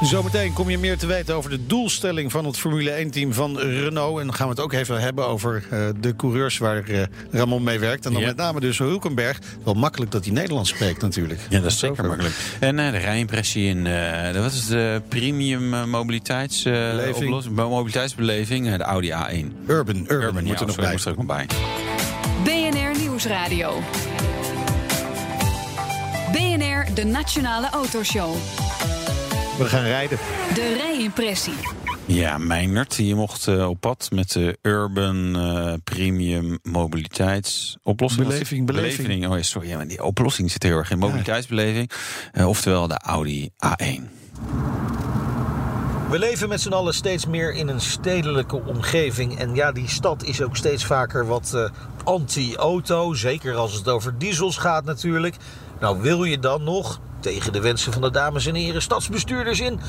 Zometeen kom je meer te weten over de doelstelling van het Formule 1-team van Renault. En dan gaan we het ook even hebben over eh, de coureurs waar eh, Ramon mee werkt. En dan Ja. met name dus Hulkenberg. Wel makkelijk dat hij Nederlands spreekt natuurlijk. Ja, dat is zeker Over. makkelijk. En eh, de rijimpressie in eh, de- wat is de premium mobiliteits, mobiliteitsbeleving, de Audi A1. Urban, Urban, Urban, moet ja, er nog bij. moest er ook nog bij. BNR Nieuwsradio. BNR, de Nationale Autoshow. We gaan rijden. De rijimpressie. Ja, Meinert, je mocht eh, op pad met de Urban eh, Premium Mobiliteitsoplossing. Beleving, beleving. Oh ja, sorry, ja, maar die oplossing zit heel erg in mobiliteitsbeleving. Eh, oftewel de Audi A1. We leven met z'n allen steeds meer in een stedelijke omgeving. En ja, die stad is ook steeds vaker wat anti-auto. Zeker als het over diesels gaat natuurlijk. Nou, wil je dan nog, tegen de wensen van de dames en heren stadsbestuurders in,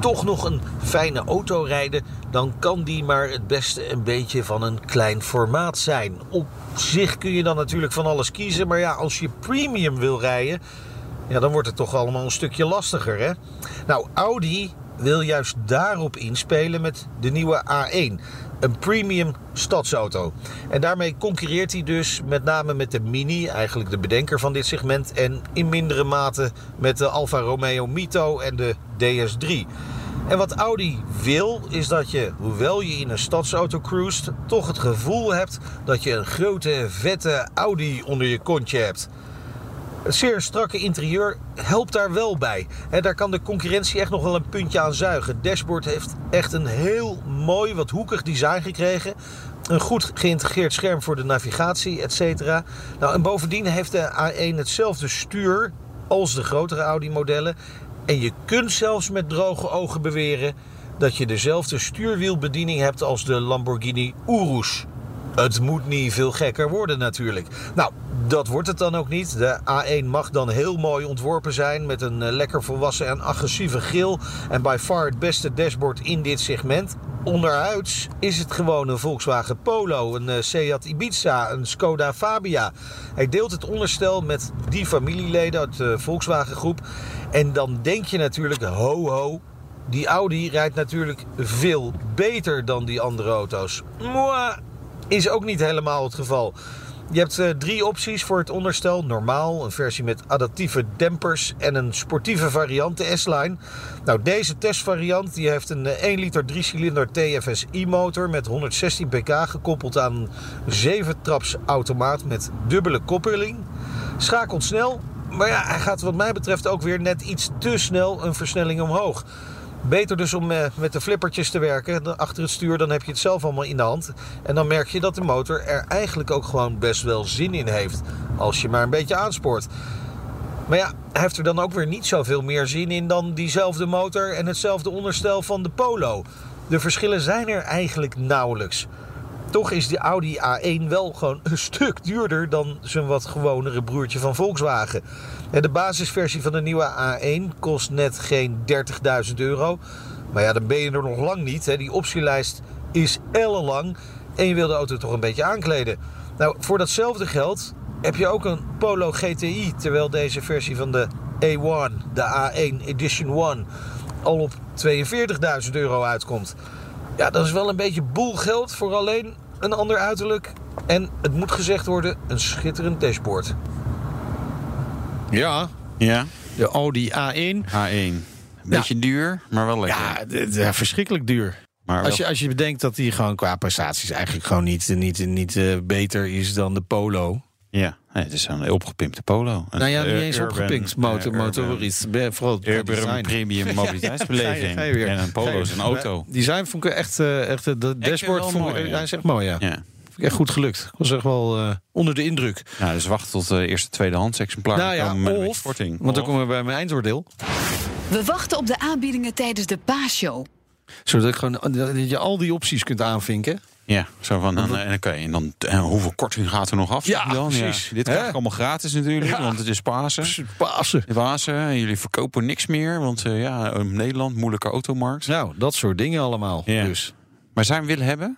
toch nog een fijne auto rijden? Dan kan die maar het beste een beetje van een klein formaat zijn. Op zich kun je dan natuurlijk van alles kiezen. Maar ja, als je premium wil rijden, ja, dan wordt het toch allemaal een stukje lastiger, hè? Nou, Audi wil juist daarop inspelen met de nieuwe A1. Een premium stadsauto. En daarmee concurreert hij dus met name met de Mini, eigenlijk de bedenker van dit segment. En in mindere mate met de Alfa Romeo Mito en de DS3. En wat Audi wil, is dat je, hoewel je in een stadsauto cruist, toch het gevoel hebt dat je een grote, vette Audi onder je kontje hebt. Het zeer strakke interieur helpt daar wel bij. Daar kan de concurrentie echt nog wel een puntje aan zuigen. Dashboard heeft echt een heel mooi, wat hoekig design gekregen. Een goed geïntegreerd scherm voor de navigatie, et cetera. Nou, en bovendien heeft de A1 hetzelfde stuur als de grotere Audi-modellen. En je kunt zelfs met droge ogen beweren dat je dezelfde stuurwielbediening hebt als de Lamborghini Urus. Het moet niet veel gekker worden natuurlijk. Nou, dat wordt het dan ook niet. De A1 mag dan heel mooi ontworpen zijn met een eh, lekker volwassen en agressieve grill. En by far het beste dashboard in dit segment. onderhuids is het gewoon een Volkswagen Polo, een eh, Seat Ibiza, een Skoda Fabia. Hij deelt het onderstel met die familieleden uit de Volkswagen groep. En dan denk je natuurlijk, ho ho, die Audi rijdt natuurlijk veel beter dan die andere auto's. Mwah, is ook niet helemaal het geval. Je hebt eh, drie opties voor het onderstel. Normaal, een versie met adaptieve dempers en een sportieve variant, de S-Line. Nou, deze testvariant die heeft een eh, 1 liter 3-cilinder TFSI-motor met 116 pk gekoppeld aan een 7-traps automaat met dubbele koppeling. Schakelt snel, maar ja, hij gaat wat mij betreft ook weer net iets te snel een versnelling omhoog. Beter dus om eh, met de flippertjes te werken achter het stuur. Dan heb je het zelf allemaal in de hand. En dan merk je dat de motor er eigenlijk ook gewoon best wel zin in heeft. Als je maar een beetje aanspoort. Maar ja, hij heeft er dan ook weer niet zoveel meer zin in dan diezelfde motor en hetzelfde onderstel van de Polo. De verschillen zijn er eigenlijk nauwelijks. Toch is de Audi A1 wel gewoon een stuk duurder dan zijn wat gewonere broertje van Volkswagen. De basisversie van de nieuwe A1 kost net geen 30.000 euro. Maar ja, dan ben je er nog lang niet. Die optielijst is ellenlang. En je wil de auto toch een beetje aankleden. Nou, voor datzelfde geld heb je ook een Polo GTI. Terwijl deze versie van de A1, de A1 Edition 1, al op 42.000 euro uitkomt. Ja, dat is wel een beetje boel geld voor alleen een ander uiterlijk. En het moet gezegd worden, een schitterend dashboard. Ja, Ja, de Audi A1. H1. Beetje duur, maar wel lekker. Ja, ja, verschrikkelijk duur. maar wel- Als je, als je bedenkt dat die gewoon qua prestaties eigenlijk gewoon niet, niet, niet eh, beter is dan de Polo. ja. Nee, het is een opgepimpte polo. Een nou ja, niet eens urban, opgepinkt. eh, Motor, motorist. Ben- Vooral Urban design. premium mobiliteitsbeleving. Je weer. En een polo is een auto. Design vond ik echt, eh, echt eh, de dashboard vond ik, mooi, ja. hij is echt mooi, ja. Ik echt goed gelukt. Ik was echt wel eh, onder de indruk. ja, dus wachten tot de eerste tweedehands exemplaar nou ja, komen met een beetje of, korting. want dan komen we bij mijn eindoordeel. We wachten op de aanbiedingen tijdens de paasshow. Zodat ik gewoon, dat je al die opties kunt aanvinken. Ja, zo van, dan, en oké, en dan en hoeveel korting gaat er nog af? Ja, je dan? precies. Dit krijg ik allemaal gratis natuurlijk, Ja. want het is Pasen. Pasen. Pasen, en jullie verkopen niks meer, want eh, ja, Nederland, moeilijke automarkt. Nou, dat soort dingen allemaal. Ja. Dus. Maar zijn we willen hebben?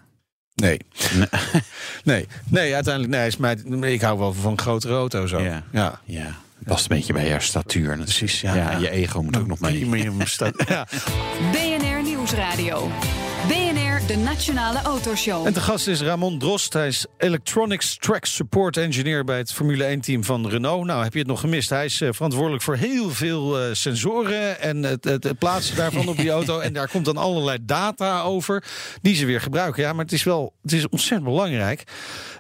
Nee. Nee. Nee, nee uiteindelijk. Nee, is mij, ik hou wel van grotere auto's. Zo. Ja. ja. Ja, past een beetje bij jouw statuur. Precies, ja. ja. je ego moet ook nog mee. Premium ja. BNR Nieuwsradio. BNR, de Nationale Autoshow. En te gast is Ramon Drost. Hij is Electronics Track Support Engineer bij het Formule 1-team van Renault. Nou, heb je het nog gemist? Hij is eh, verantwoordelijk voor heel veel eh, sensoren en het, het, het plaatsen daarvan op die auto. En daar komt dan allerlei data over die ze weer gebruiken. Ja, maar het is wel het is ontzettend belangrijk.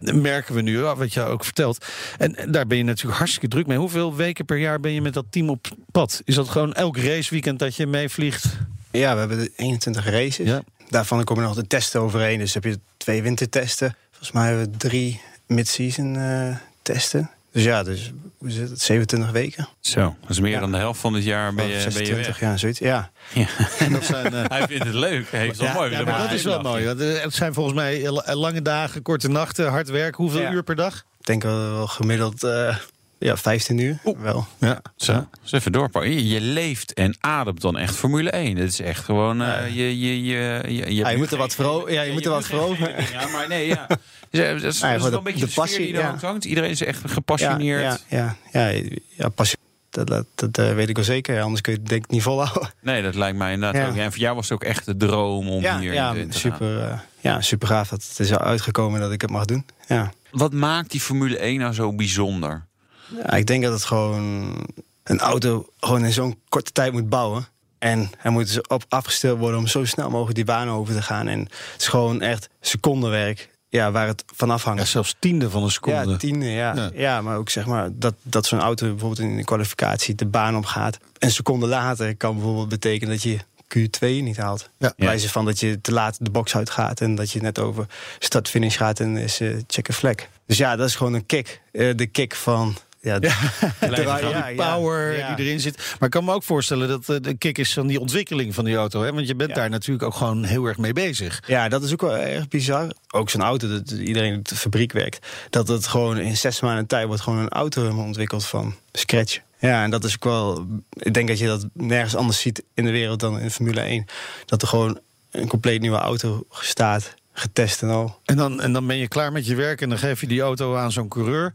Dat merken we nu, wat je ook vertelt. En, daar ben je natuurlijk hartstikke druk mee. Hoeveel weken per jaar ben je met dat team op pad? Is dat gewoon elk raceweekend dat je meevliegt? Ja, we hebben de 21 races. Ja. Daarvan komen nog de testen overheen. Dus heb je twee wintertesten. Volgens mij hebben we drie mid-season eh, testen. Dus ja, dus hoe zit het? 27 weken. Zo, dat is meer Ja. dan de helft van dit jaar ben Of je, ben je 26, weg. ja, zoiets. Ja. Ja. En dat zijn, eh, Hij vindt het leuk. Hij heeft het wel mooi. Ja, maar dat is wel mooi. want, eh, Het zijn volgens mij lange dagen, korte nachten, hard werk. Hoeveel Ja. uur per dag? Ik denk wel, wel gemiddeld eh, ja, 15 uur. Wel. Ja. Zo, dus even doorpakken. Je, je leeft en ademt dan echt Formule 1. Het is echt gewoon... eh, je, je, je, je, je, Ja, hebt je moet er wat voor ja, je moet er wat voor over. Ja, maar nee, ja. Dus, eh, dat is, Ja, dat is gewoon wel een beetje de, de sfeer passie, die er ja. hangt. Iedereen is echt gepassioneerd. Ja, ja, ja, ja, ja, passie. Dat, dat, dat eh, weet ik wel zeker. Anders kun je het denk ik niet volhouden. Nee, dat lijkt mij inderdaad Ja. ook. En voor jou was het ook echt de droom om Ja, hier ja, in te gaan. super, ja, super gaaf dat het is uitgekomen dat ik het mag doen. Ja. Wat maakt die Formule 1 nou zo bijzonder? Ja, ik denk dat het gewoon een auto gewoon in zo'n korte tijd moet bouwen. En hij moet dus op afgesteld worden om zo snel mogelijk die baan over te gaan. En het is gewoon echt secondenwerk ja, waar het van afhangt. Ja, zelfs tiende van een seconde. Ja, tiende, ja. Ja. ja. maar ook zeg maar dat, dat zo'n auto bijvoorbeeld in de kwalificatie de baan opgaat. Een seconde later kan bijvoorbeeld betekenen dat je Q2 niet haalt. Ja. Bij wijze van dat je te laat de box uitgaat en dat je net over start-finish gaat en is eh check a vlek. Dus ja, dat is gewoon een kick. Eh, de kick van... Ja, de- Ja, ja, die ja, power ja. die erin zit. Maar ik kan me ook voorstellen dat eh, de kick is van die ontwikkeling van die auto. Hè? Want je bent Ja. daar natuurlijk ook gewoon heel erg mee bezig. Ja, dat is ook wel erg bizar. Ook zo'n auto, dat iedereen die op de fabriek werkt. Dat het gewoon in zes maanden tijd wordt gewoon een auto helemaal ontwikkeld van scratch. Ja, en dat is ook wel. Ik denk dat je dat nergens anders ziet in de wereld dan in Formule 1. Dat er gewoon een compleet nieuwe auto staat, getest en al. En dan, en dan ben je klaar met je werk en dan geef je die auto aan zo'n coureur.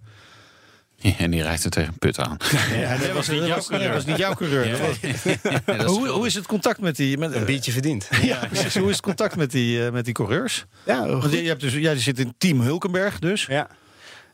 En die rijdt er tegen een put aan. Ja, dat was niet jouw coureur. Dat was niet jouw coureur. Hoe, hoe is het contact met die... Met, Een biertje verdiend. ja, precies. Hoe is het contact met die, eh, met die coureurs? Ja, Want je, je hebt dus, jij zit in team Hulkenberg dus. Ja.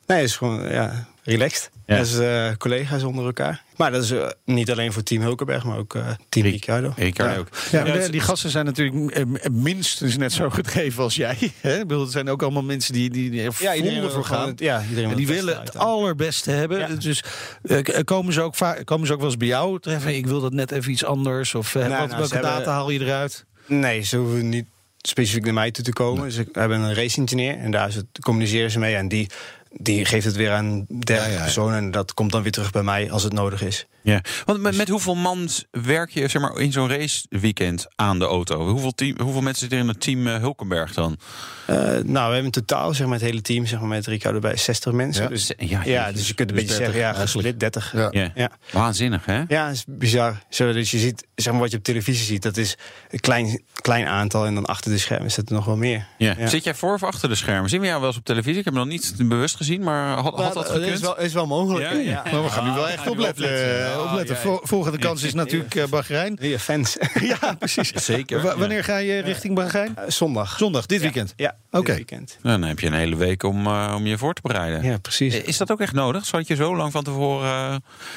Nee, het is gewoon ja, relaxed. Ja. Dat is eh, collega's onder elkaar. Maar dat is eh, niet alleen voor Team Hulkenberg, maar ook eh, Team Ricciardo. Ricardo Ja. ook. Ja, de- die gasten zijn natuurlijk minstens net zo gedreven als jij. Hè? Ik bedoel, het zijn ook allemaal mensen die, die, die er Ja, iedereen voor gaan. het- ja, iedereen En die willen het allerbeste hebben. Ja. Dus eh, komen, ze ook vaak, komen ze ook wel eens bij jou treffen? Ik wil dat net even iets anders. Of eh, Nou, wat, nou, welke data hebben- haal je eruit? Nee, ze hoeven niet specifiek naar mij toe te komen. Ze hebben een race engineer en daar communiceren ze mee. En die, die geeft het weer aan derde Ja, ja, persoon. En dat komt dan weer terug bij mij als het nodig is. Ja, want met, met hoeveel man werk je zeg maar, in zo'n raceweekend aan de auto? Hoeveel, team, hoeveel mensen zitten er in het team eh, Hulkenberg dan? Eh, nou, we hebben in totaal, zeg maar, het hele team, zeg maar, met Ricciardo bij 60 mensen. Ja. Dus, Ja, ja, dus je kunt een Dus beetje 30 zeggen, ja, gesplit 30. Ja. Ja. Waanzinnig, hè? Ja, is bizar. Zo, dus je ziet, zeg maar, wat je op televisie ziet, dat is een klein, klein aantal. En dan achter de schermen zit er nog wel meer. Ja. Zit jij voor of achter de schermen? Zien we jou wel eens op televisie? Ik heb hem nog niet bewust gezien, maar had, had dat gekund? is wel, is wel mogelijk. Ja, ja. Maar we gaan nu wel echt opletten. opletten. eh, Volgende kans is natuurlijk eh, Bahrein. Weer fans. Ja, precies. Zeker, wanneer ga je richting Bahrein? Eh, Zondag. Zondag, dit Ja. weekend. Ja, Oké. dit weekend. Nou, dan heb je een hele week om, om je voor te bereiden. Ja, precies. Is dat ook echt nodig? Zou je zo lang van tevoren...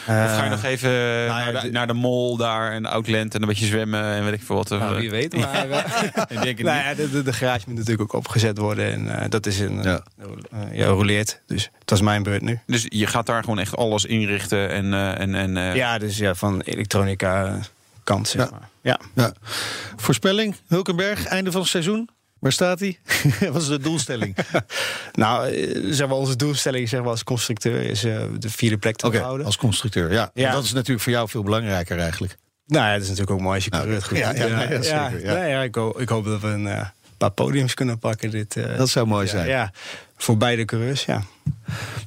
eh, of ga je nog even ja, naar, de, naar de mol daar en Outland en een beetje zwemmen en weet ik veel wat. Nou, wie weet. Maar, Ik denk het nou niet. ja, de, de, de garage moet natuurlijk ook opgezet worden. En eh, dat is een. Ja. Ja. ja, rouleert. Dus dat is mijn beurt nu. Dus je gaat daar gewoon echt alles inrichten en... eh, en, en eh, Ja, dus ja, van elektronica kant, zeg Ja. maar. Ja. Ja. Voorspelling, Hulkenberg, einde van het seizoen. Waar staat hij? Wat is de doelstelling? Nou, eh, zeg maar, onze doelstelling zeg maar, als constructeur is de vierde plek te Oké, houden. als constructeur. Ja. Ja. Dat is natuurlijk voor jou veel belangrijker eigenlijk. Nou ja, dat is natuurlijk ook mooi als je Nou, het goed ja, ja, ja, ja, zeker, ja. Nee, ik, hoop, ik hoop dat we een eh, paar podiums kunnen pakken. Dit, Dat zou mooi ja, zijn. Ja, voor beide coureurs, ja.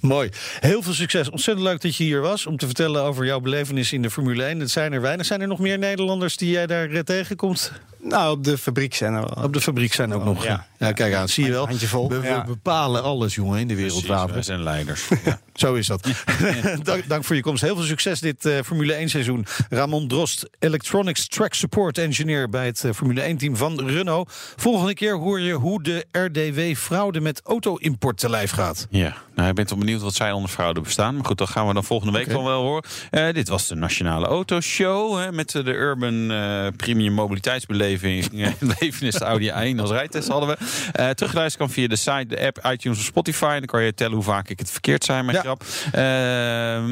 Mooi. Heel veel succes. Ontzettend leuk dat je hier was om te vertellen over jouw belevenis in de Formule 1. Het zijn er weinig. Zijn er nog meer Nederlanders die jij daar eh, tegenkomt? Nou, op de fabriek zijn er wel. Op de fabriek zijn ook nog. Ja, Ja. kijk aan. Zie je wel. Handje vol. We, we Ja. bepalen alles, jongen, in de precies, wereldwapenen. wij zijn leiders. Ja. Zo is dat. dank, dank voor je komst. Heel veel succes dit eh, Formule 1 seizoen. Ramon Drost, Electronics Track Support Engineer bij het eh, Formule 1 team van Renault. Volgende keer hoor je hoe de RDW fraude met auto-import te lijf gaat. Ja, nou, ik ben toch benieuwd wat zij onder fraude bestaan. Maar goed, dat gaan we dan volgende week dan wel horen. Eh, dit was de Nationale Autoshow hè, met de Urban eh, Premium Mobiliteitsbeleving. eh, Belevenis de Audi A1 als rijtest hadden we. Eh terugluisteren kan via de site, de app, iTunes of Spotify. Dan kan je tellen hoe vaak ik het verkeerd zei met Ja. grap. Eh,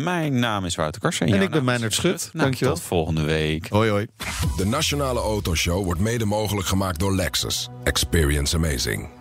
mijn naam is Wouter Karsen. En jouw ik ben is Meijnerd Schut. Nou, Dankjewel. Tot volgende week. Hoi hoi. De Nationale Autoshow wordt mede mogelijk gemaakt door Lexus. Experience amazing.